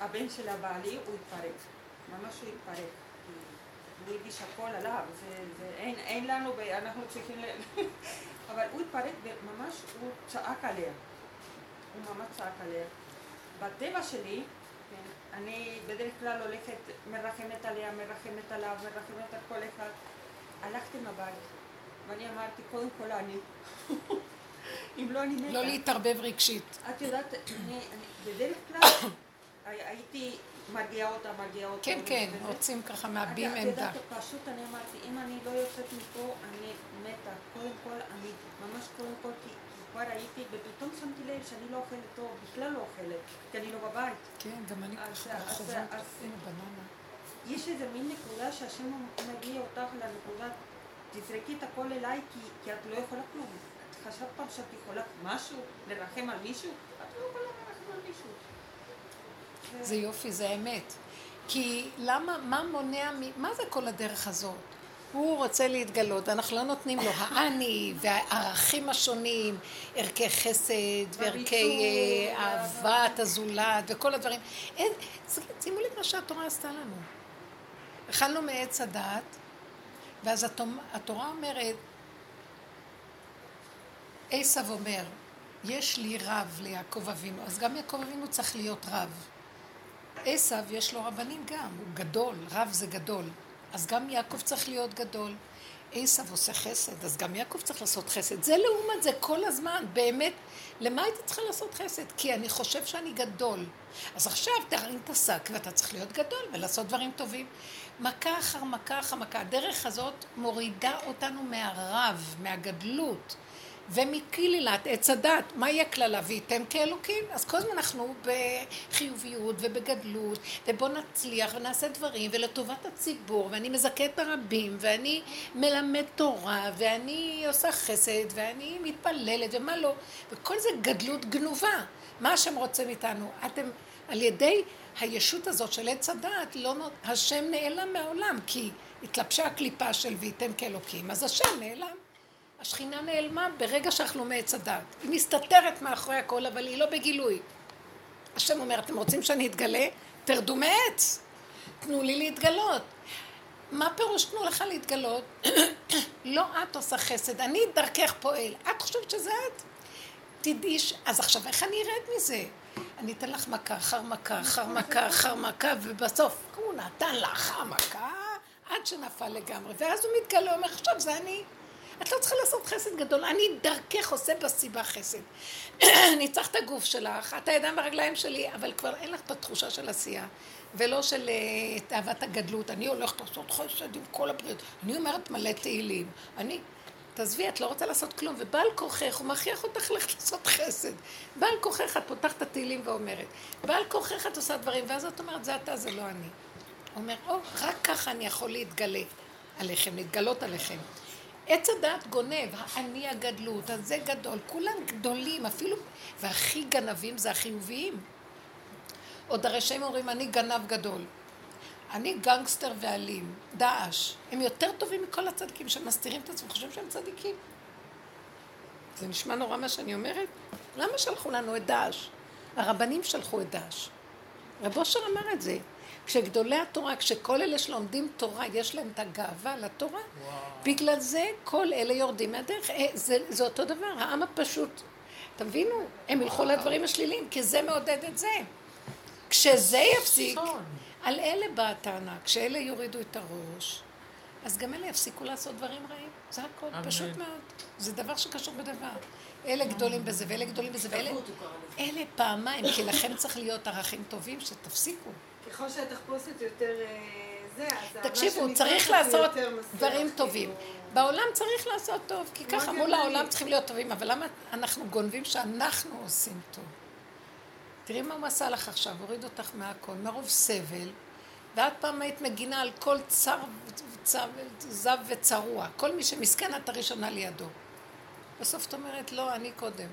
Speaker 7: הבן של הבעלי הוא התפרק, ממש הוא התפרק. הוא הגיש הכל עליו, זה, זה, אין, אין לנו, ב- אנחנו צריכים ל... אבל הוא התפרק וממש הוא צעק עליה. הוא ממש צעק עליה. בטבע שלי, כן, אני בדרך כלל הולכת, מרחמת עליה, מרחמת עליו, מרחמת על כל אחד. הלכתי מהבית, ואני אמרתי, קודם כל אני. אם לא, אני מתה.
Speaker 1: לא להתערבב רגשית.
Speaker 7: את יודעת, אני, אני בדרך כלל הייתי מרגיעה אותה, מרגיעה אותה.
Speaker 1: כן, כן. רוצים ככה
Speaker 7: את
Speaker 1: מאבדים
Speaker 7: את
Speaker 1: עמדה.
Speaker 7: יודעת, פשוט אני אמרתי, אם אני לא יוצאת מפה, אני מתה. קודם כל, אני ממש קודם כל, כי כבר הייתי, ופתאום שמתי לב שאני לא אוכלת טוב, בכלל לא אוכלת, כי אני לא בבית.
Speaker 1: כן, גם אני
Speaker 7: אז-
Speaker 1: ברחובות, הנה בננה.
Speaker 7: יש איזה מין נקודה שהשם מביא אותך לנקודה, תזרקי את הכל אליי, כי, כי את לא יכולה כלום. את חשבת פעם שאת יכולה משהו, לרחם על מישהו? את לא יכולה לרחם על מישהו.
Speaker 1: זה יופי, זה אמת. כי למה, מה מונע, מ- מה זה כל הדרך הזאת? הוא רוצה להתגלות, ואנחנו לא נותנים לו האני והערכים השונים, ערכי חסד וערכי אה, אהבת הזולת וכל הדברים. אין, שימו לב מה שהתורה עשתה לנו. אכלנו מעץ הדעת, ואז התורה אומרת, עשב אומר, יש לי רב ליעקב אבינו, אז גם יעקב אבינו צריך להיות רב. עשב יש לו רבנים גם, הוא גדול, רב זה גדול. אז גם יעקב צריך להיות גדול. עשב עושה חסד, אז גם יעקב צריך לעשות חסד. זה לעומת זה כל הזמן, באמת. למה הייתי צריכה לעשות חסד? כי אני חושב שאני גדול. אז עכשיו תרים את השק ואתה צריך להיות גדול ולעשות דברים טובים. מכה אחר מכה אחר מכה. הדרך הזאת מורידה אותנו מהרב, מהגדלות. ומקללת עץ הדת, מה יהיה קללה? וייתם כאלוקים. אז כל הזמן אנחנו בחיוביות ובגדלות, ובוא נצליח ונעשה דברים, ולטובת הציבור, ואני מזכה את הרבים, ואני מלמד תורה, ואני עושה חסד, ואני מתפללת, ומה לא. וכל זה גדלות גנובה. מה השם רוצה מאיתנו? אתם, על ידי הישות הזאת של עץ הדעת, לא, השם נעלם מהעולם, כי התלבשה הקליפה של וייתם כאלוקים, אז השם נעלם. השכינה נעלמה ברגע שאנחנו מעץ הדת. היא מסתתרת מאחורי הכל, אבל היא לא בגילוי. השם אומר, אתם רוצים שאני אתגלה? תרדו מעץ. תנו לי להתגלות. מה פירוש תנו לך להתגלות? לא את עושה חסד, אני דרכך פועל. את חושבת שזה את? תדעי ש... אז עכשיו איך אני ארד מזה? אני אתן לך מכה אחר מכה אחר מכה אחר מכה, ובסוף הוא נתן לך המכה עד שנפל לגמרי. ואז הוא מתגלה, אומר, עכשיו זה אני. את לא צריכה לעשות חסד גדול, אני דרכך עושה בסיבה חסד. אני צריך את הגוף שלך, את הידיים והרגליים שלי, אבל כבר אין לך את התחושה של עשייה, ולא של אה, תאוות הגדלות. אני הולכת לעשות חסד עם כל הבריאות. אני אומרת מלא תהילים. אני... תעזבי, את לא רוצה לעשות כלום, ובעל כוחך, הוא מכריח אותך ללכת לעשות חסד. בעל כוחך, את פותחת את התהילים ואומרת. בעל כוחך את עושה דברים, ואז את אומרת, זה אתה, זה לא אני. הוא אומר, או, רק ככה אני יכול להתגלה עליכם, להתגלות עליכם. עץ הדעת גונב, האני הגדלות, הזה גדול, כולם גדולים, אפילו, והכי גנבים זה החיוביים. עוד הרשעים אומרים, אני גנב גדול. אני גנגסטר ואלים, דאעש. הם יותר טובים מכל הצדיקים שמסתירים את עצמם, חושבים שהם צדיקים. זה נשמע נורא מה שאני אומרת? למה שלחו לנו את דאעש? הרבנים שלחו את דאעש. רב אושר אמר את זה. כשגדולי התורה, כשכל אלה שלומדים תורה, יש להם את הגאווה לתורה, בגלל זה כל אלה יורדים מהדרך. אה, זה, זה אותו דבר, העם הפשוט. תבינו, הם ילכו לדברים השליליים, כי זה מעודד את זה. כשזה יפסיק, על אלה באה הטענה, כשאלה יורידו את הראש, אז גם אלה יפסיקו לעשות דברים רעים. זה הכל,
Speaker 2: אמן.
Speaker 1: פשוט מאוד. זה דבר שקשור בדבר. אלה גדולים בזה, ואלה גדולים בזה, ואלה... אלה פעמיים, כי לכם צריך להיות ערכים טובים, שתפסיקו.
Speaker 5: ככל שהתחפושת יותר אה, זה, אז
Speaker 1: תקשיבו, צריך לעשות דברים טובים.
Speaker 5: כאילו.
Speaker 1: בעולם צריך לעשות טוב, כי ככה מול. העולם צריכים להיות טובים, אבל למה אנחנו גונבים שאנחנו עושים טוב? תראי מה הוא עשה לך עכשיו, הוריד אותך מהכל, מרוב סבל, ואת פעם היית מגינה על כל צר, צר, זב וצרוע, כל מי שמסכן את הראשונה לידו. בסוף את אומרת, לא, אני קודם.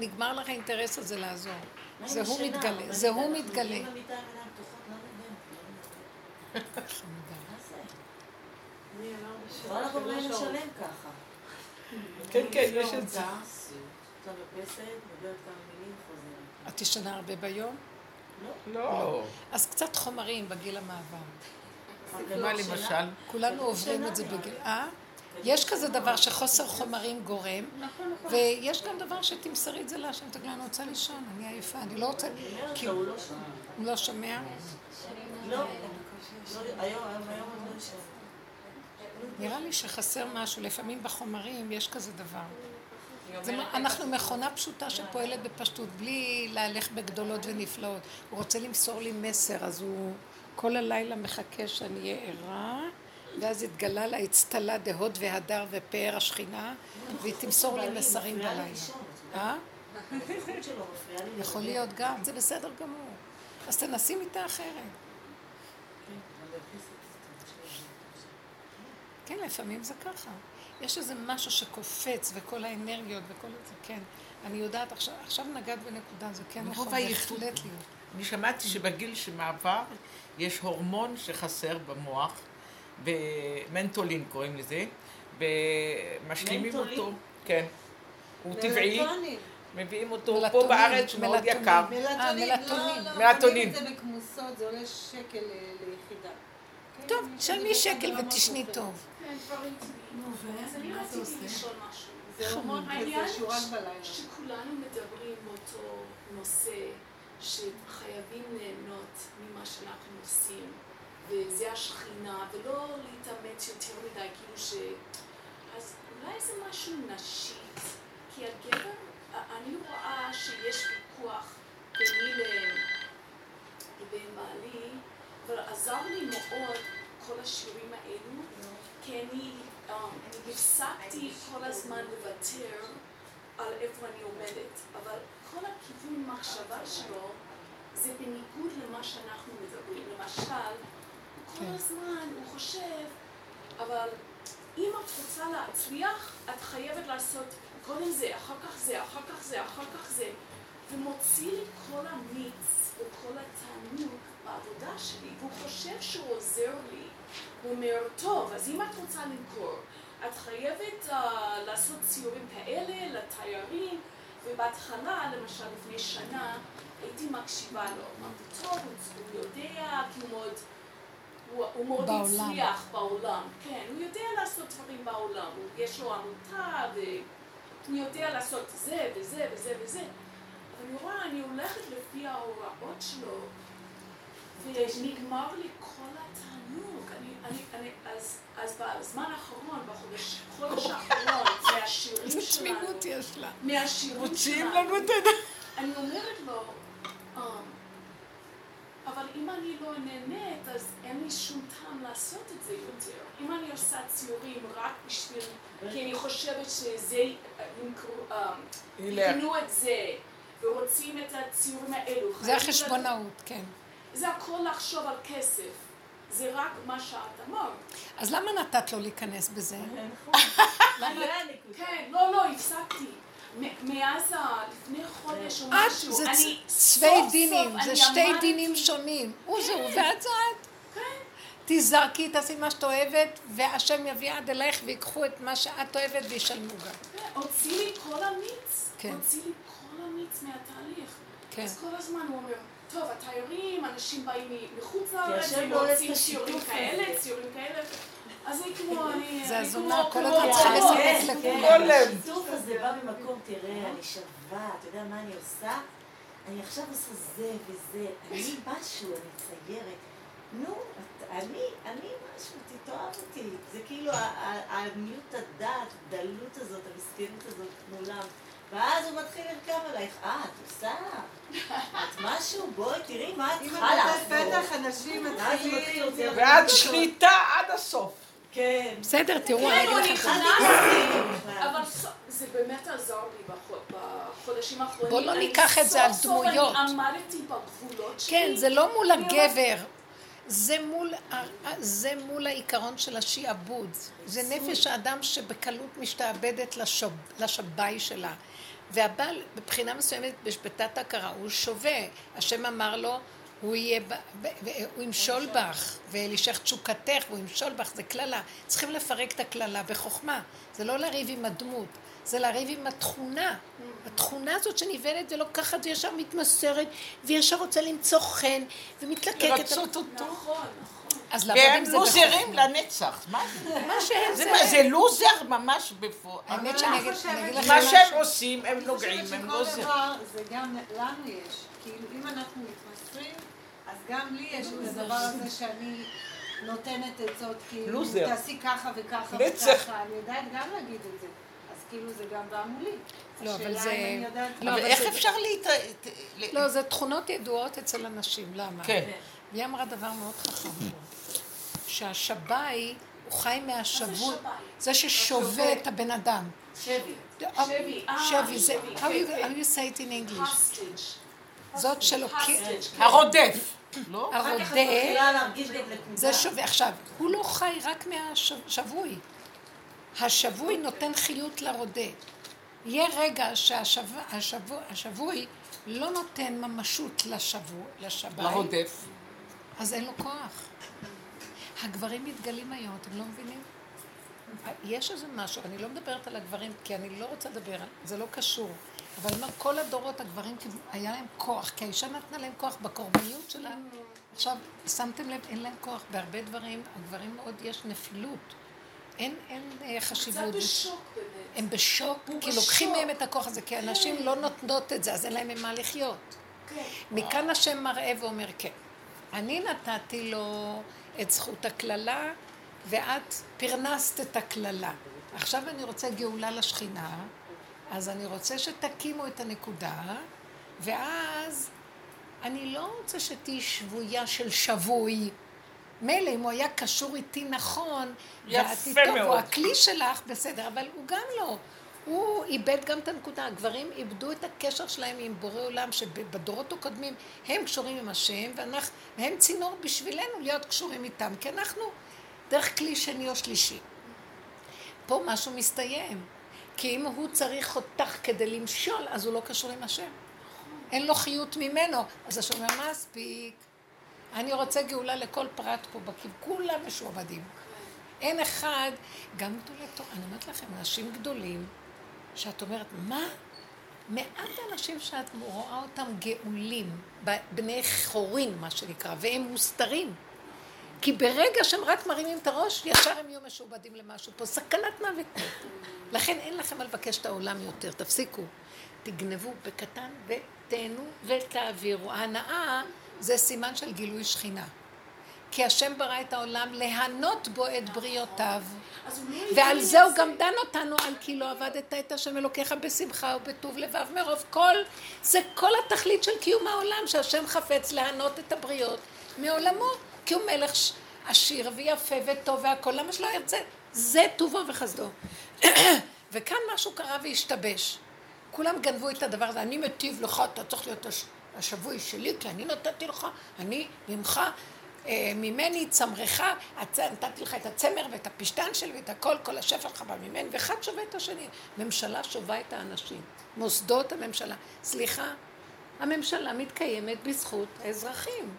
Speaker 1: נגמר לך האינטרס הזה לעזור. זה הוא? מתגלה, זה הוא מתגלה.
Speaker 4: ככה.
Speaker 2: כן, כן, יש את זה.
Speaker 1: את ישנה הרבה ביום?
Speaker 2: לא.
Speaker 1: אז קצת חומרים בגיל המעבר.
Speaker 2: מה למשל?
Speaker 1: כולנו עוברים את זה בגיל... אה? יש כזה דבר שחוסר חומרים גורם,
Speaker 7: נכון, נכון.
Speaker 1: ויש גם דבר שתמסרי את זה להשם, תגיד, אני רוצה לישון, אני עייפה, אני לא רוצה... כי
Speaker 4: הוא לא שם.
Speaker 1: הוא לא שומע?
Speaker 4: לא,
Speaker 1: נראה לי שחסר משהו, לפעמים בחומרים יש כזה דבר. זה אנחנו מכונה פשוטה שפועלת בפשטות, בלי להלך בגדולות ונפלאות. הוא רוצה למסור לי מסר, אז הוא כל הלילה מחכה שאני אהיה ערה, ואז התגלה לה אצטלה דהוד והדר ופאר השכינה, והיא תמסור לי מסרים בלילה. אה? יכול. להיות גם, זה בסדר גמור. אז תנסי מיטה אחרת. כן, לפעמים זה ככה. יש איזה משהו שקופץ וכל האנרגיות וכל זה, כן. אני יודעת, עכשיו, עכשיו נגעת בנקודה, זה כן
Speaker 2: העייפות.
Speaker 1: בהחלט להיות.
Speaker 2: אני שמעתי שבגיל שמעבר יש הורמון שחסר במוח, במנטולין קוראים לזה, ומשלימים
Speaker 4: מנטולין?
Speaker 2: אותו, כן, הוא טבעי. מביאים אותו פה בארץ, הוא מאוד
Speaker 1: מלטונין.
Speaker 2: יקר.
Speaker 5: מלטונין,
Speaker 1: מלטונין.
Speaker 5: לא, לא,
Speaker 2: מלטונין.
Speaker 5: זה בכמוסות, זה עולה שקל אה, ליחידה. כן,
Speaker 1: טוב, תשלמי
Speaker 5: לזה
Speaker 1: שקל
Speaker 5: כמה
Speaker 1: ותשני טוב.
Speaker 8: אז אני רציתי לשאול משהו.
Speaker 5: זה
Speaker 8: העניין. שכולנו מדברים באותו נושא, שחייבים ליהנות ממה שאנחנו עושים, וזה השכינה, ולא להתאמץ יותר מדי, כאילו ש... אז אולי זה משהו נשית, כי הגבר, אני רואה שיש ויכוח ביני לבין בעלי, אבל עזר לי מאוד כל השירים האלו, כי אני, um, אני הפסקתי כל הזמן לוותר על איפה אני עומדת, אבל כל הכיוון מחשבה שלו זה בניגוד למה שאנחנו מדברים. למשל, כל
Speaker 1: כן.
Speaker 8: הזמן הוא חושב, אבל אם את רוצה להצליח, את חייבת לעשות קודם זה, אחר כך זה, אחר כך זה, אחר כך זה. ומוציא לי כל המיץ וכל התענוג בעבודה שלי, והוא חושב שהוא עוזר לי. הוא אומר, טוב, אז אם את רוצה למכור, את חייבת uh, לעשות ציורים כאלה לתיירים, ובהתחלה, למשל לפני שנה, הייתי מקשיבה לו. אמרתי, טוב, הוא יודע, כי הוא מאוד... הוא, הוא מאוד
Speaker 1: בעולם.
Speaker 8: הצליח בעולם, כן, הוא יודע לעשות דברים בעולם, יש לו עמותה והוא יודע לעשות זה וזה וזה וזה, אבל אני רואה, אני הולכת לפי ההוראות שלו, ונגמר לי כל התענוג, אני, אז, אז בזמן האחרון, בחודש האחרון, מהשירים שלנו,
Speaker 1: תמימות יש לה.
Speaker 8: מהשירים שלנו,
Speaker 2: לנו את.
Speaker 8: אני אומרת לו, "אמ, אבל אם אני לא נהנית, אז אין לי שום טעם לעשות את זה יותר. אם אני עושה ציורים רק בשביל, כי אני חושבת שזה, אמ,
Speaker 2: ילך.
Speaker 8: יקנו את זה, ורוצים את הציורים האלו.
Speaker 1: זה החשבונאות, כן.
Speaker 8: זה הכל לחשוב על כסף. זה רק מה שאת אמרת.
Speaker 1: אז למה נתת לו להיכנס בזה?
Speaker 8: כן, לא, לא, הפסקתי. מאז ה... לפני חודש או משהו,
Speaker 1: זה צווי דינים, זה שתי דינים שונים. הוא זה הוא ואת זה את.
Speaker 8: כן.
Speaker 1: תזרקי, תעשי מה שאת אוהבת, והשם יביא עד אלייך ויקחו את מה שאת אוהבת וישלמו גם.
Speaker 8: כן, הוציא לי כל המיץ.
Speaker 1: כן.
Speaker 8: הוציא לי כל המיץ מהתהליך.
Speaker 1: כן.
Speaker 8: אז כל הזמן הוא אומר, טוב, התיירים, אנשים באים מחוץ לארץ, הם
Speaker 4: לא
Speaker 8: רוצים ציורים כאלה. ציורים כאלה. אז אני כמו, אני...
Speaker 1: זה
Speaker 8: אני
Speaker 1: הזונה,
Speaker 8: כמו-
Speaker 1: כל הזמן צריכה לספק
Speaker 4: כן,
Speaker 1: לכולם.
Speaker 4: כן. השיתוף הזה בא ממקום, תראה, אני שווה, אתה יודע מה אני עושה? אני עכשיו עושה זה וזה, אני משהו, אני ציירת. נו, אני, אני משהו, תתאהב אותי. זה כאילו ה- ה- עניות הדעת, הדלות הזאת, המסכנות הזאת מולם. ואז הוא מתחיל לרכב עלייך, אה, את עושה? את משהו? בואי, תראי מה את
Speaker 5: אם
Speaker 4: צריכה לעשות.
Speaker 5: פתח, אנשים
Speaker 4: ואז הוא מתחיל
Speaker 5: מתחילים...
Speaker 4: להוציא לך
Speaker 2: ועד
Speaker 4: את
Speaker 2: שליטה עד הסוף.
Speaker 4: כן.
Speaker 1: בסדר, תראו, אני
Speaker 8: כן,
Speaker 1: אגיד
Speaker 8: אני
Speaker 1: לכם.
Speaker 8: נכנסתי, אבל ס- זה באמת עזר לי בחו- בחודשים האחרונים.
Speaker 1: בוא לא ניקח את זה על
Speaker 8: סוף סוף
Speaker 1: דמויות.
Speaker 8: אני עמדתי בגבולות שלי.
Speaker 1: כן, זה לא מול הגבר. זה מול, זה מול העיקרון של השיעבוד. זה נפש האדם שבקלות משתעבדת לשב, לשבי שלה. והבעל, מבחינה מסוימת, בתת הכרה, הוא שווה. השם אמר לו, הוא יהיה, הוא ימשול בך, ואלישך תשוקתך, והוא ימשול בך, זה קללה. צריכים לפרק את הקללה בחוכמה. זה לא לריב עם הדמות. זה לריב עם התכונה. התכונה הזאת שנבהלת ולוקחת וישר מתמסרת, וישר רוצה למצוא חן, ומתלקקת.
Speaker 2: לרצות אותו.
Speaker 8: נכון, נכון.
Speaker 1: אז לעבוד
Speaker 2: והם
Speaker 1: עם זה
Speaker 2: לוזרים
Speaker 1: בחוכמה.
Speaker 2: לנצח. מה זה?
Speaker 1: מה שהם
Speaker 2: זה
Speaker 1: זה...
Speaker 2: מה, זה לוזר ממש בפועל.
Speaker 1: האמת שאני אגיד אני לכם
Speaker 2: מה. שהם עושים, הם נוגעים,
Speaker 5: אני
Speaker 2: הם
Speaker 5: חושבת
Speaker 2: לוזרים.
Speaker 5: שכל דבר זה גם לנו יש. כאילו, אם אנחנו מתמסרים, אז גם לי יש את הדבר הזה שאני נותנת עצות, כאילו. תעשי ככה וככה. וככה. אני יודעת גם להגיד את זה. אז כאילו זה גם בא מולי.
Speaker 1: לא, אבל
Speaker 5: השאלה
Speaker 1: זה-
Speaker 5: אם אני יודעת...
Speaker 1: לא,
Speaker 2: אבל איך אפשר להת... ל-
Speaker 1: לא, זה תכונות ידועות אצל אנשים, למה?
Speaker 2: כן.
Speaker 1: והיא אמרה דבר מאוד חכם פה, שהשבאי הוא חי מהשבוי? זה ששובה את הבן אדם.
Speaker 8: שבי.
Speaker 1: אה,
Speaker 8: שבי, אה,
Speaker 1: שבי, זה, how
Speaker 8: כן,
Speaker 1: you,
Speaker 8: כן.
Speaker 1: how you say it in English?
Speaker 8: hostage.
Speaker 1: זאת שלוקח,
Speaker 8: hostage.
Speaker 2: הרודף. לא?
Speaker 4: נקודה.
Speaker 1: זה שווה. עכשיו, הוא לא חי רק מהשבוי. השבוי נותן חיות לרודה. יהיה רגע שהשבוי לא נותן ממשות לשבוי, לשבי,
Speaker 2: לרודף.
Speaker 1: אז אין לו כוח. הגברים מתגלים היום, אתם לא מבינים? יש איזה משהו, אני לא מדברת על הגברים, כי אני לא רוצה לדבר, זה לא קשור. אבל מה, כל הדורות הגברים, היה להם כוח, כי האישה נתנה להם כוח בקורבניות שלה. עכשיו, שמתם לב, אין להם כוח בהרבה דברים, הגברים מאוד יש נפילות. אין, אין אה,
Speaker 8: קצת
Speaker 1: חשיבות.
Speaker 8: בשוק באמת.
Speaker 1: הם בשוק, כי לוקחים
Speaker 8: בשוק.
Speaker 1: מהם את הכוח הזה, כי הנשים לא נותנות את זה, אז אין להם ממה לחיות.
Speaker 8: כן.
Speaker 1: מכאן השם מראה ואומר כן. אני נתתי לו את זכות הקללה, ואת פרנסת את הקללה. עכשיו אני רוצה גאולה לשכינה, אז אני רוצה שתקימו את הנקודה, ואז אני לא רוצה שתהיי שבויה של שבוי. מילא אם הוא היה קשור איתי נכון,
Speaker 2: יפה
Speaker 1: ואת איתו,
Speaker 2: מאוד.
Speaker 1: והוא הכלי שלך, בסדר, אבל הוא גם לא. הוא איבד גם את הנקודה. הגברים איבדו את הקשר שלהם עם בורא עולם, שבדורות הקודמים הם קשורים עם השם, והם צינור בשבילנו להיות קשורים איתם, כי אנחנו דרך כלי שני או שלישי. פה משהו מסתיים. כי אם הוא צריך אותך כדי למשול, אז הוא לא קשור עם השם. אין לו חיות ממנו. אז השם אומר, מספיק. אני רוצה גאולה לכל פרט פה בכיוון, כולם משועבדים. אין אחד, גם גדולי תורה, אני אומרת לכם, אנשים גדולים, שאת אומרת, מה? מעט האנשים שאת רואה אותם גאולים, בני חורין, מה שנקרא, והם מוסתרים. כי ברגע שהם רק מרימים את הראש, ישר הם יהיו משועבדים למשהו פה. סכנת מוות. לכן אין לכם מה לבקש את העולם יותר. תפסיקו. תגנבו בקטן ותהנו ותעבירו. ההנאה זה סימן של גילוי שכינה. כי השם ברא את העולם להנות בו את בריאותיו. ועל זה הוא גם דן אותנו, על כי לא עבדת את השם אלוקיך בשמחה ובטוב לבב מרוב כל, זה כל התכלית של קיום העולם, שהשם חפץ להנות את הבריות מעולמו, כי הוא מלך עשיר ויפה וטוב והכל, למה שלא ירצה? זה טובו וחסדו. וכאן משהו קרה והשתבש. כולם גנבו את הדבר הזה, אני מטיב לך, אתה צריך להיות הש- השבוי שלי, כי אני נתתי לך, אני ממך, ממני צמרך, נתתי לך את הצמר ואת הפשתן שלי ואת הכל, כל השפע שלך בא ממני, ואחד שווה את השני. ממשלה שובה את האנשים, מוסדות הממשלה. סליחה, הממשלה מתקיימת בזכות האזרחים.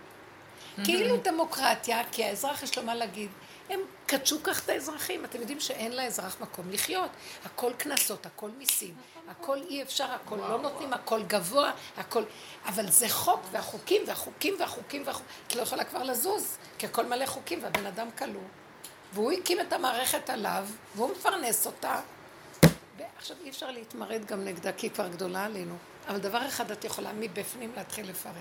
Speaker 1: כאילו דמוקרטיה, כי האזרח יש לו מה להגיד. הם קדשו כך את האזרחים, אתם יודעים שאין לאזרח מקום לחיות. הכל קנסות, הכל מיסים, הכל אי אפשר, הכל לא נותנים, הכל גבוה, הכל... אבל זה חוק, והחוקים, והחוקים, והחוקים, והחוקים. את לא יכולה כבר לזוז, כי הכל מלא חוקים, והבן אדם כלוא. והוא הקים את המערכת עליו, והוא מפרנס אותה. ועכשיו אי אפשר להתמרד גם נגדה, כי היא כבר גדולה עלינו. אבל דבר אחד את יכולה מבפנים להתחיל לפרק.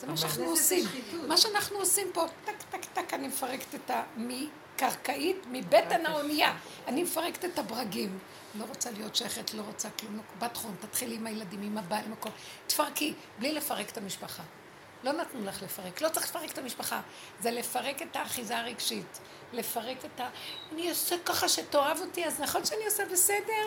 Speaker 1: זה מה שאנחנו עושים. מה שאנחנו עושים פה, טק, טק, טק, אני מפרקת את המקרקעית, מבטן האונייה. אני מפרקת את הברגים. לא רוצה להיות שייכת, לא רוצה כלום, בת חום, תתחילי עם הילדים, עם הבעל, עם הכל. תפרקי, בלי לפרק את המשפחה. לא נתנו לך לפרק, לא צריך לפרק את המשפחה. זה לפרק את האחיזה הרגשית. לפרק את ה... אני אעשה ככה שתאהב אותי, אז נכון שאני עושה בסדר?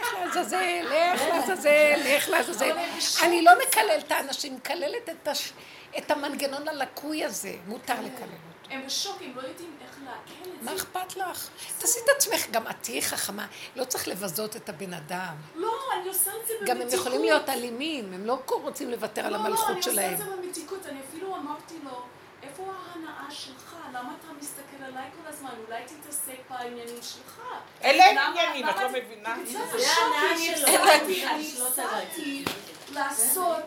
Speaker 1: לך לעזאזל, לך לעזאזל, לך לעזאזל. אני לא מקללת את האנשים, מקללת את, הש... את המנגנון הלקוי הזה. מותר לקלל אותו.
Speaker 8: הם בשוק, הם לא יודעים איך לעכל את זה.
Speaker 1: מה אכפת לך? תעשי את עצמך, גם את תהיי חכמה. לא צריך לבזות את הבן אדם.
Speaker 8: לא, אני עושה את זה במתיקות.
Speaker 1: גם הם יכולים להיות אלימים, הם לא רוצים לוותר על המלכות
Speaker 8: לא, לא, אני
Speaker 1: שלהם.
Speaker 8: עושה את זה במתיקות. אני אפילו אמרתי לו, איפה ההנאה שלך? למה אתה מסתכל עליי כל הזמן? אולי תתעסק בעניינים שלך.
Speaker 2: אלה עניינים, את לא מבינה?
Speaker 8: זה
Speaker 4: ההנאה שלו.
Speaker 8: אני
Speaker 4: עליי.
Speaker 8: הפסקתי לעשות.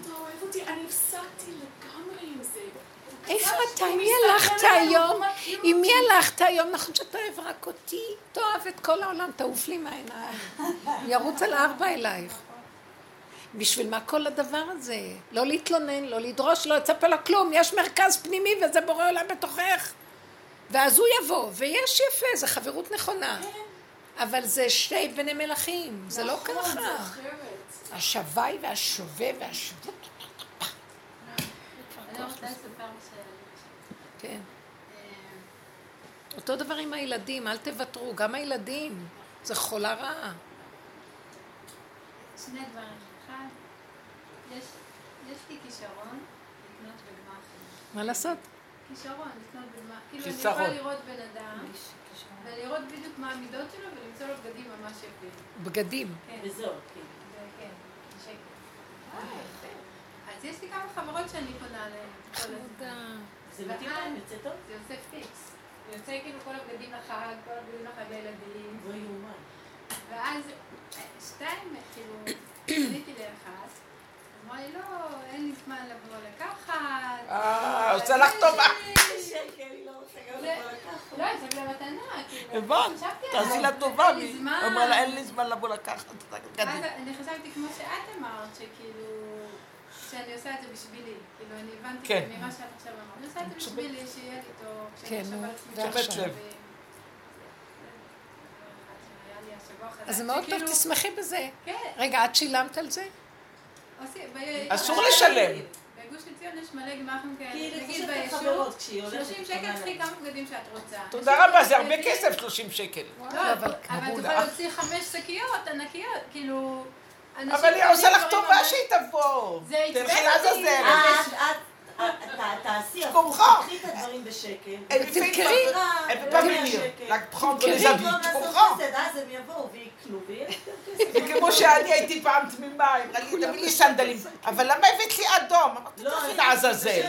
Speaker 8: אתה אוהב אותי? אני הפסקתי לגמרי עם זה.
Speaker 1: איפה
Speaker 8: אתה?
Speaker 1: עם מי הלכת
Speaker 8: עליי,
Speaker 1: היום? עם מי
Speaker 8: אותי.
Speaker 1: הלכת היום? נכון שאתה אוהב רק אותי? תאהב את כל העולם, תעוף לי מהעיניים. ירוץ על ארבע אלייך. בשביל מה כל הדבר הזה? לא להתלונן, לא לדרוש, לא לצפה לו כלום. יש מרכז פנימי וזה בורא עולם בתוכך. ואז הוא יבוא, ויש יפה, זו חברות נכונה. אבל זה שתי בני מלכים, זה לא
Speaker 8: נכון,
Speaker 1: ככה. השבי והשווה והשווה.
Speaker 9: אני רוצה לספר ש...
Speaker 1: כן. אותו דבר עם הילדים, אל תוותרו, גם הילדים, זה חולה רעה.
Speaker 9: שני דברים. אחד, יש, יש לי כישרון לקנות בגמ"חים.
Speaker 1: מה לעשות?
Speaker 9: כישרון לקנות בגמ"ח. כאילו אני. יכולה לראות בן אדם, ולראות בדיוק מה המידות שלו, ולמצוא לו בגדים ממש יפים.
Speaker 1: בגדים.
Speaker 9: כן.
Speaker 4: וזהו, כן.
Speaker 9: כן, שקל. אה, יפה. אז יש לי כמה חברות שאני פונה. כל הזמן.
Speaker 4: זה מתאים להם, יוצא טוב?
Speaker 9: זה עושה פיקס. זה יוצא כאילו כל הבגדים לחג, כל הבגדים לחג לילדים.
Speaker 4: לא יאומן.
Speaker 9: ואז אה, שתיים, כאילו, פניתי לאחת, אמרה לי, לא, אין לי זמן לבוא לקחת.
Speaker 2: אה, עושה לך טובה.
Speaker 4: היא לא
Speaker 9: זה-. לא, במתנה, כאילו.
Speaker 2: הבנת? תעשי לה טובה.
Speaker 9: זמן.
Speaker 2: אמרה לה, אין לי זמן לבוא לקחת.
Speaker 9: אני חשבתי, כמו שאת אמרת, שכאילו, שאני עושה את זה בשבילי. כאילו, אני הבנתי
Speaker 2: כן.
Speaker 9: ממה שאת עכשיו אמרת. אני עושה את זה בשבילי, שיהיה לי טוב.
Speaker 1: כן?
Speaker 2: לב.
Speaker 9: השבוע חזק,
Speaker 1: אז מאוד טוב, תשמחי בזה.
Speaker 9: כן,
Speaker 1: רגע, את שילמת על זה?
Speaker 9: ב-
Speaker 2: אסור לשלם.
Speaker 9: בגוש עציון יש מלא גמ"חים כאלה,
Speaker 4: היא
Speaker 9: נגיד ביישוב,
Speaker 4: חברות כשהיא הולכת.
Speaker 9: 30 שקל
Speaker 4: לה.
Speaker 9: כמה בגדים שאת רוצה.
Speaker 2: תודה רבה, זה הרבה כסף, 30 שקל.
Speaker 9: לא,
Speaker 1: אבל
Speaker 9: אבל יכולה להוציא חמש שקיות ענקיות, כאילו...
Speaker 2: אבל היא
Speaker 9: קונים
Speaker 2: עושה לך טובה שהיא תבוא.
Speaker 9: זה עצבן
Speaker 2: תלכי
Speaker 9: אותי.
Speaker 2: לעזאזל.
Speaker 4: הדברים בשקל.
Speaker 2: Elle
Speaker 1: תמכרי.
Speaker 4: בחזרה,
Speaker 2: Elle peut pas venir. La prendre
Speaker 1: תמכרי.
Speaker 2: les habits, tu comprends?
Speaker 4: חסד, אז הם יבואו ויקנו ויהיה יותר כסף.
Speaker 2: זה כמו שאני הייתי פעם תמימה, היא אמרה לי, תביא לי סנדלים. אבל למה הבאת לי אדום? אמרתי,
Speaker 4: לא,
Speaker 2: תלכי
Speaker 4: אני-
Speaker 2: לעזאזל.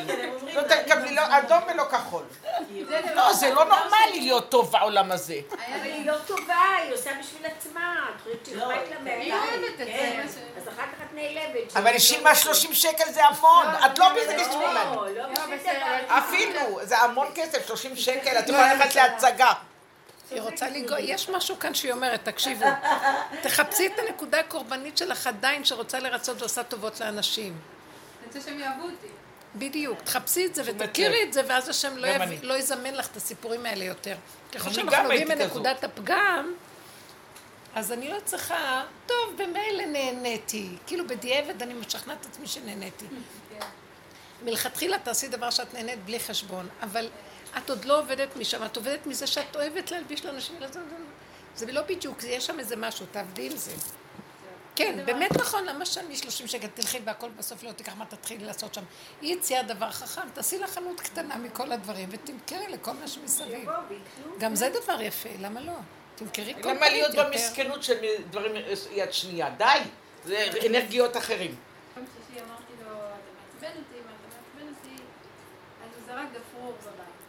Speaker 2: לא
Speaker 4: אני
Speaker 2: תקבלי לא אדום ולא כחול.
Speaker 9: דבר
Speaker 2: לא, זה לא נורמלי להיות טוב בעולם הזה.
Speaker 10: אבל היא לא טובה, היא עושה בשביל עצמה. את חושבת שהיא
Speaker 4: לא,
Speaker 10: אכפת לה
Speaker 9: היא
Speaker 10: מהעיניים?
Speaker 9: אוהבת את זה.
Speaker 4: כן.
Speaker 10: אז אחר כך את נעלבת.
Speaker 2: אבל היא שילמה 30 שקל זה המון. את לא בזה בשבילה.
Speaker 10: לא, לא.
Speaker 2: אפילו, זה המון כסף, 30 שקל, את יכולה ללכת להצגה.
Speaker 1: היא רוצה לגוע, יש משהו כאן שהיא אומרת, תקשיבו, תחפשי את הנקודה הקורבנית שלך עדיין שרוצה לרצות ועושה טובות לאנשים.
Speaker 9: אני רוצה שהם יאהבו אותי.
Speaker 1: בדיוק, תחפשי את זה ותכירי
Speaker 2: לב.
Speaker 1: את זה, ואז השם לא,
Speaker 2: אני.
Speaker 1: לא יזמן לך את הסיפורים האלה יותר. ככל שאנחנו
Speaker 2: הייתי
Speaker 1: מנקודת הפגם, אז אני לא צריכה, טוב, במילא נהניתי. כאילו בדיעבד אני משכנעת את עצמי שנהניתי. מלכתחילה תעשי דבר שאת נהנית בלי חשבון, אבל את עוד לא עובדת משם, את עובדת מזה שאת אוהבת להלביש לאנשים, זה- זה- זה לא בדיוק, יש שם איזה משהו, תעבדי עם זה. כן, באמת נכון, למה שאני 30 שקל תלכי והכל בסוף לא תיקח מה תתחילי לעשות שם. היא הציעה דבר חכם, תעשי לך חנות קטנה מכל הדברים ותמכרי לכל מה שמסביב. גם זה דבר יפה, למה לא? תמכרי כל
Speaker 2: למה להיות. במסכנות של דברים יד שנייה? די, זה אנרגיות אחרים.
Speaker 9: יום שישי אמרתי לו, אתה מעצבן אותי, מה אתה מעצבן אותי? אז הוא זרק גפרור בבית.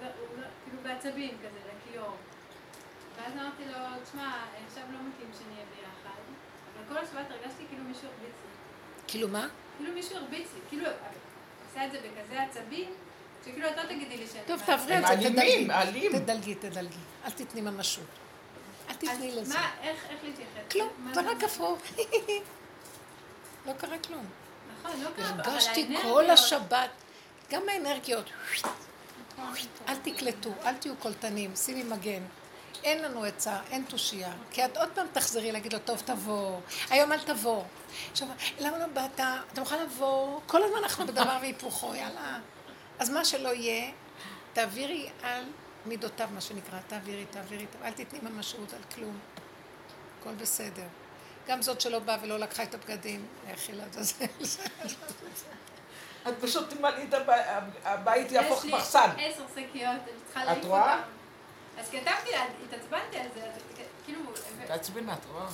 Speaker 9: הוא ז- כאילו בעצבים כזה, לכיור. ואז אמרתי לו, תשמע, עכשיו לא מתאים שנהיה ביחד, אבל כל השבת הרגשתי כאילו מישהו הרביץ לי.
Speaker 1: כאילו מה?
Speaker 9: כאילו מישהו הרביץ לי, כאילו, עשה את זה בכזה עצבים, שכאילו את לא תגידי לי שאני...
Speaker 1: טוב. תעברי את זה, תדלגי. תדלגי, תדלגי. אל תתני ממשות. אל תתני לזה.
Speaker 9: מה, איך להתייחס?
Speaker 1: כלום, זה
Speaker 9: זה-
Speaker 1: רק גפרור. לא קרה כלום.
Speaker 9: נכון, לא קרה,
Speaker 1: הרגשתי כל השבת, גם האנרגיות, אל תקלטו, אל תהיו קולטנים, שימי מגן. אין לנו עצה, אין תושייה. כי את עוד פעם תחזרי להגיד לו, טוב, תבוא. היום אל תבוא. עכשיו, למה לא באת? אתה מוכן לבוא? כל הזמן אנחנו בדבר והיפוכו, יאללה. אז מה שלא יהיה, תעבירי על מידותיו, מה שנקרא. תעבירי, תעבירי, תעבירי. אל תתני ממשות על כלום. הכל בסדר. גם זאת שלא באה ולא לקחה את הבגדים, לכי לעזאזל.
Speaker 2: את פשוט תמלאי את הבית, יהפוך
Speaker 9: יש לי
Speaker 2: מחסן.
Speaker 9: עשר שקיות, אני צריכה
Speaker 2: את
Speaker 9: להעיף
Speaker 2: רואה?
Speaker 9: אותן. אז כתבתי לה, התעצבנתי על זה, אז כאילו...
Speaker 2: תעצבנה, את רואה?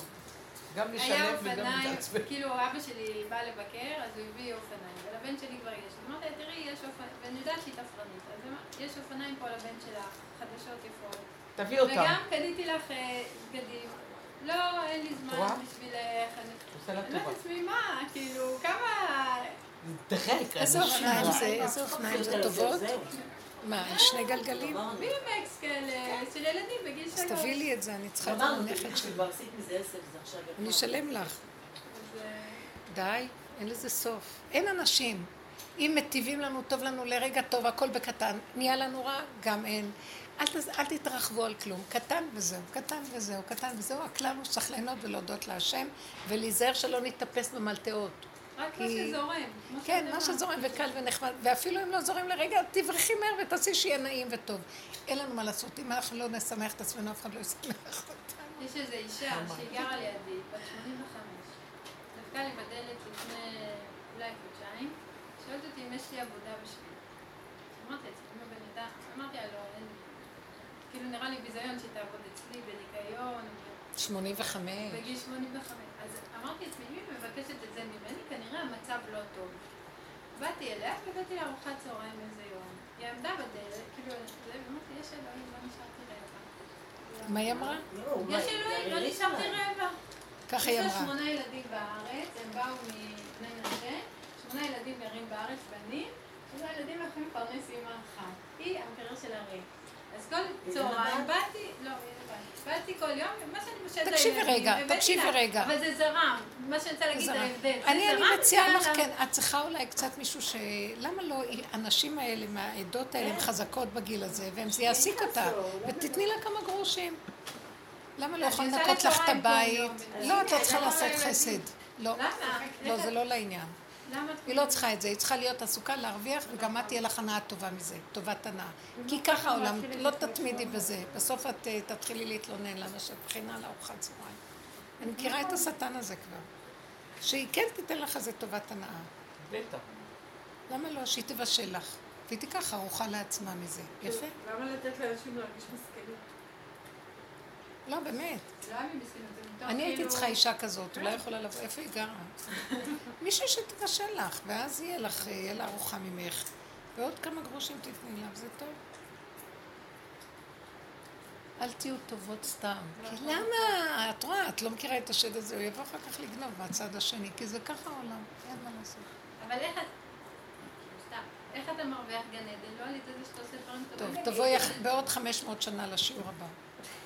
Speaker 2: גם לשלם וגם להתעצבן.
Speaker 9: כאילו אבא שלי בא לבקר, אז הוא הביא אופניים, ולבן שלי כבר יש. אז אמרתי לה, תראי, יש אופניים, ואני יודעת שהיא תפרנית, אז יש אופניים פה לבן שלך, חדשות יפות.
Speaker 2: תביא אותם.
Speaker 9: וגם קניתי לך אה, בגדים. לא, אין לי
Speaker 2: את רואה?
Speaker 9: זמן בשבילך. אני אומרת. לעצמי, מה, כאילו, כמה...
Speaker 2: דחק,
Speaker 1: איזה
Speaker 2: אנשים.
Speaker 1: אופניים זה? איזה אופניים זה טובות? מה, שני גלגלים?
Speaker 9: בימקס כאלה, של ילדים בגיל
Speaker 1: אז
Speaker 9: שלוש.
Speaker 1: תביאי לי את זה, אני צריכה את זה
Speaker 4: אמרנו,
Speaker 1: לנכד שלי. אני אשלם לך.
Speaker 9: אז, אה,
Speaker 1: די, אין לזה סוף. אין אנשים. אם מטיבים לנו, טוב לנו לרגע טוב, הכל בקטן. נהיה לנו רע, גם אין. אל, תז... אל תתרחבו על כלום. קטן וזהו, קטן וזהו, קטן וזהו. הכלל הוא שצריך ליהנות ולהודות להשם, ולהיזהר שלא נתאפס במלטעות.
Speaker 9: רק מה שזורם.
Speaker 1: כן, מה. שזורם וקל ונחמד, ואפילו אם לא זורם לרגע, תברכי מהר ותעשי שיהיה נעים וטוב. אין לנו מה לעשות. אם אנחנו לא נשמח את עצמנו, אף אחד לא ישמח אותנו.
Speaker 9: יש איזו אישה שהיא גרה לידי, בת 85. דפקה לי בדלת לפני אולי חודשיים, שואלת אותי אם יש לי עבודה בשבילי. אמרתי לעצמי, אם הבן אדם, אמרתי לה, לא, אין לי. כאילו נראה לי ביזיון שתעבוד אצלי בניקיון, ו-
Speaker 1: 85.
Speaker 9: בגיל 85. אמרתי לעצמי, אם היא מבקשת את זה ממני, כנראה המצב לא טוב. באתי אליה והבאתי לה ארוחת צהריים איזה יום. היא עמדה בדלת, כאילו, זה, ואמרתי, יש אלוהים, לא נשארתי רעבה.
Speaker 1: מה היא אמרה?
Speaker 9: יש אלוהים, לא נשארתי רעבה.
Speaker 1: ככה היא
Speaker 9: יש לה
Speaker 1: אמרה.
Speaker 9: שמונה ילדים בארץ, הם באו מבני מנשה, שמונה ילדים גרים בארץ, בנים, אז הילדים יכולים לפרנס אימא אחת. היא המקרר של הרי. אז כל צהריים באתי, לא. באתי כל יום, מה שאני מבשלת
Speaker 1: תקשיבי רגע, תקשיבי. רגע.
Speaker 9: אבל זה זרם, מה שאני רוצה להגיד זה. ההבדל. זה
Speaker 1: אני, מציעה
Speaker 9: זה
Speaker 1: לך. כן, את צריכה אולי קצת מישהו ש... למה לא, הנשים האלה מהעדות האלה הן חזקות בגיל הזה, וזה יעסיק אותה, ותתני לה כמה גרושים. למה לא
Speaker 9: עושה
Speaker 1: לנקות לך את הבית? לא, את לא צריכה
Speaker 9: למה
Speaker 1: לעשות? חסד. לא? לא, זה לא לעניין. היא לא צריכה את זה, היא צריכה להיות עסוקה להרוויח, וגם את תהיה לך הנאה טובה מזה, טובת הנאה. כי ככה העולם, לא תתמידי בזה. בסוף את אה, תתחילי להתלונן למה שאת מכינה לארוחת צהריים. אני מכירה את השטן הזה כבר. שהיא כן תיתן לך איזה טובת הנאה.
Speaker 2: בטח.
Speaker 1: למה לא? שהיא תבשל לך. והיא תיקח ארוחה לעצמה מזה. יפה?
Speaker 5: למה לתת לאנשים להרגיש מסכנים?
Speaker 1: לא, באמת.
Speaker 9: לא זה
Speaker 1: אני הייתי
Speaker 9: כאילו-
Speaker 1: צריכה אישה כזאת, אולי יכולה לבוא, איפה היא גרה? מישהי שתבשל לך, ואז יהיה לך, יהיה לה ארוחה ממך, ועוד כמה גרושים תתני לה, וזה טוב. אל תהיו טובות סתם. כי למה? את רואה, את לא מכירה את השד הזה, הוא יבוא אחר כך לגנוב מהצד השני, כי זה ככה העולם, אין מה לעשות.
Speaker 9: אבל איך את... איך אתה מרוויח גן עדן? לא על ידי זה שאתה עושה דברים
Speaker 1: טוב,
Speaker 9: טובים?
Speaker 1: תבואי אח- בעוד 500 שנה לשיעור הבא.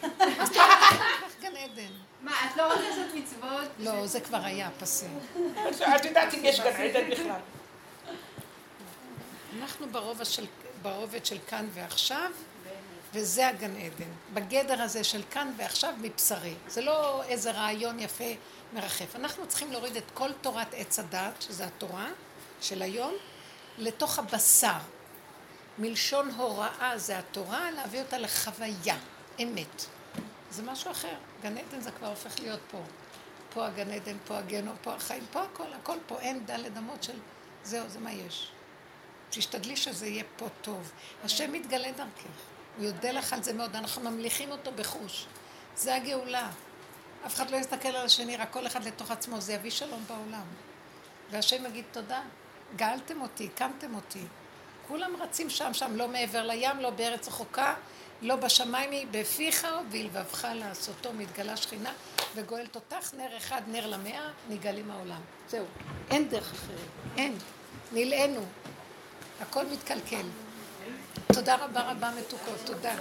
Speaker 1: אז תבואי לך גן עדן.
Speaker 9: מה, את לא רוצה לעשות מצוות?
Speaker 1: לא, זה כבר היה פסה.
Speaker 2: את יודעת אם יש גן עדן בכלל.
Speaker 1: אנחנו ברובד של כאן ועכשיו, וזה הגן עדן. בגדר הזה של כאן ועכשיו מבשרי. זה לא איזה רעיון יפה מרחף. אנחנו צריכים להוריד את כל תורת עץ הדת, שזה התורה של היום, לתוך הבשר. מלשון הוראה זה התורה, להביא אותה לחוויה, אמת. זה משהו אחר. גן עדן זה כבר הופך להיות פה. פה הגן עדן, פה הגיהנום, פה החיים, פה הכל, הכל פה. אין דלת אמות של זהו, זה מה יש. תשתדלי שזה יהיה פה טוב. השם מתגלה דרכך. הוא יודע לך על זה מאוד, אנחנו ממליכים אותו בחוש. זה הגאולה. אף אחד לא יסתכל על השני, רק כל אחד לתוך עצמו, זה יביא שלום בעולם. והשם יגיד תודה, גאלתם אותי, הקמתם אותי. כולם רצים שם, שם, לא מעבר לים, לא בארץ רחוקה, לא בשמיים היא, בפיך ובלבבך לעשותו, מתגלה שכינה וגואלת אותך, נר אחד, נר למאה, נגאלים העולם. זהו, אין דרך אחרת, אין. נלאינו, הכל מתקלקל. תודה רבה רבה מתוקות, תודה.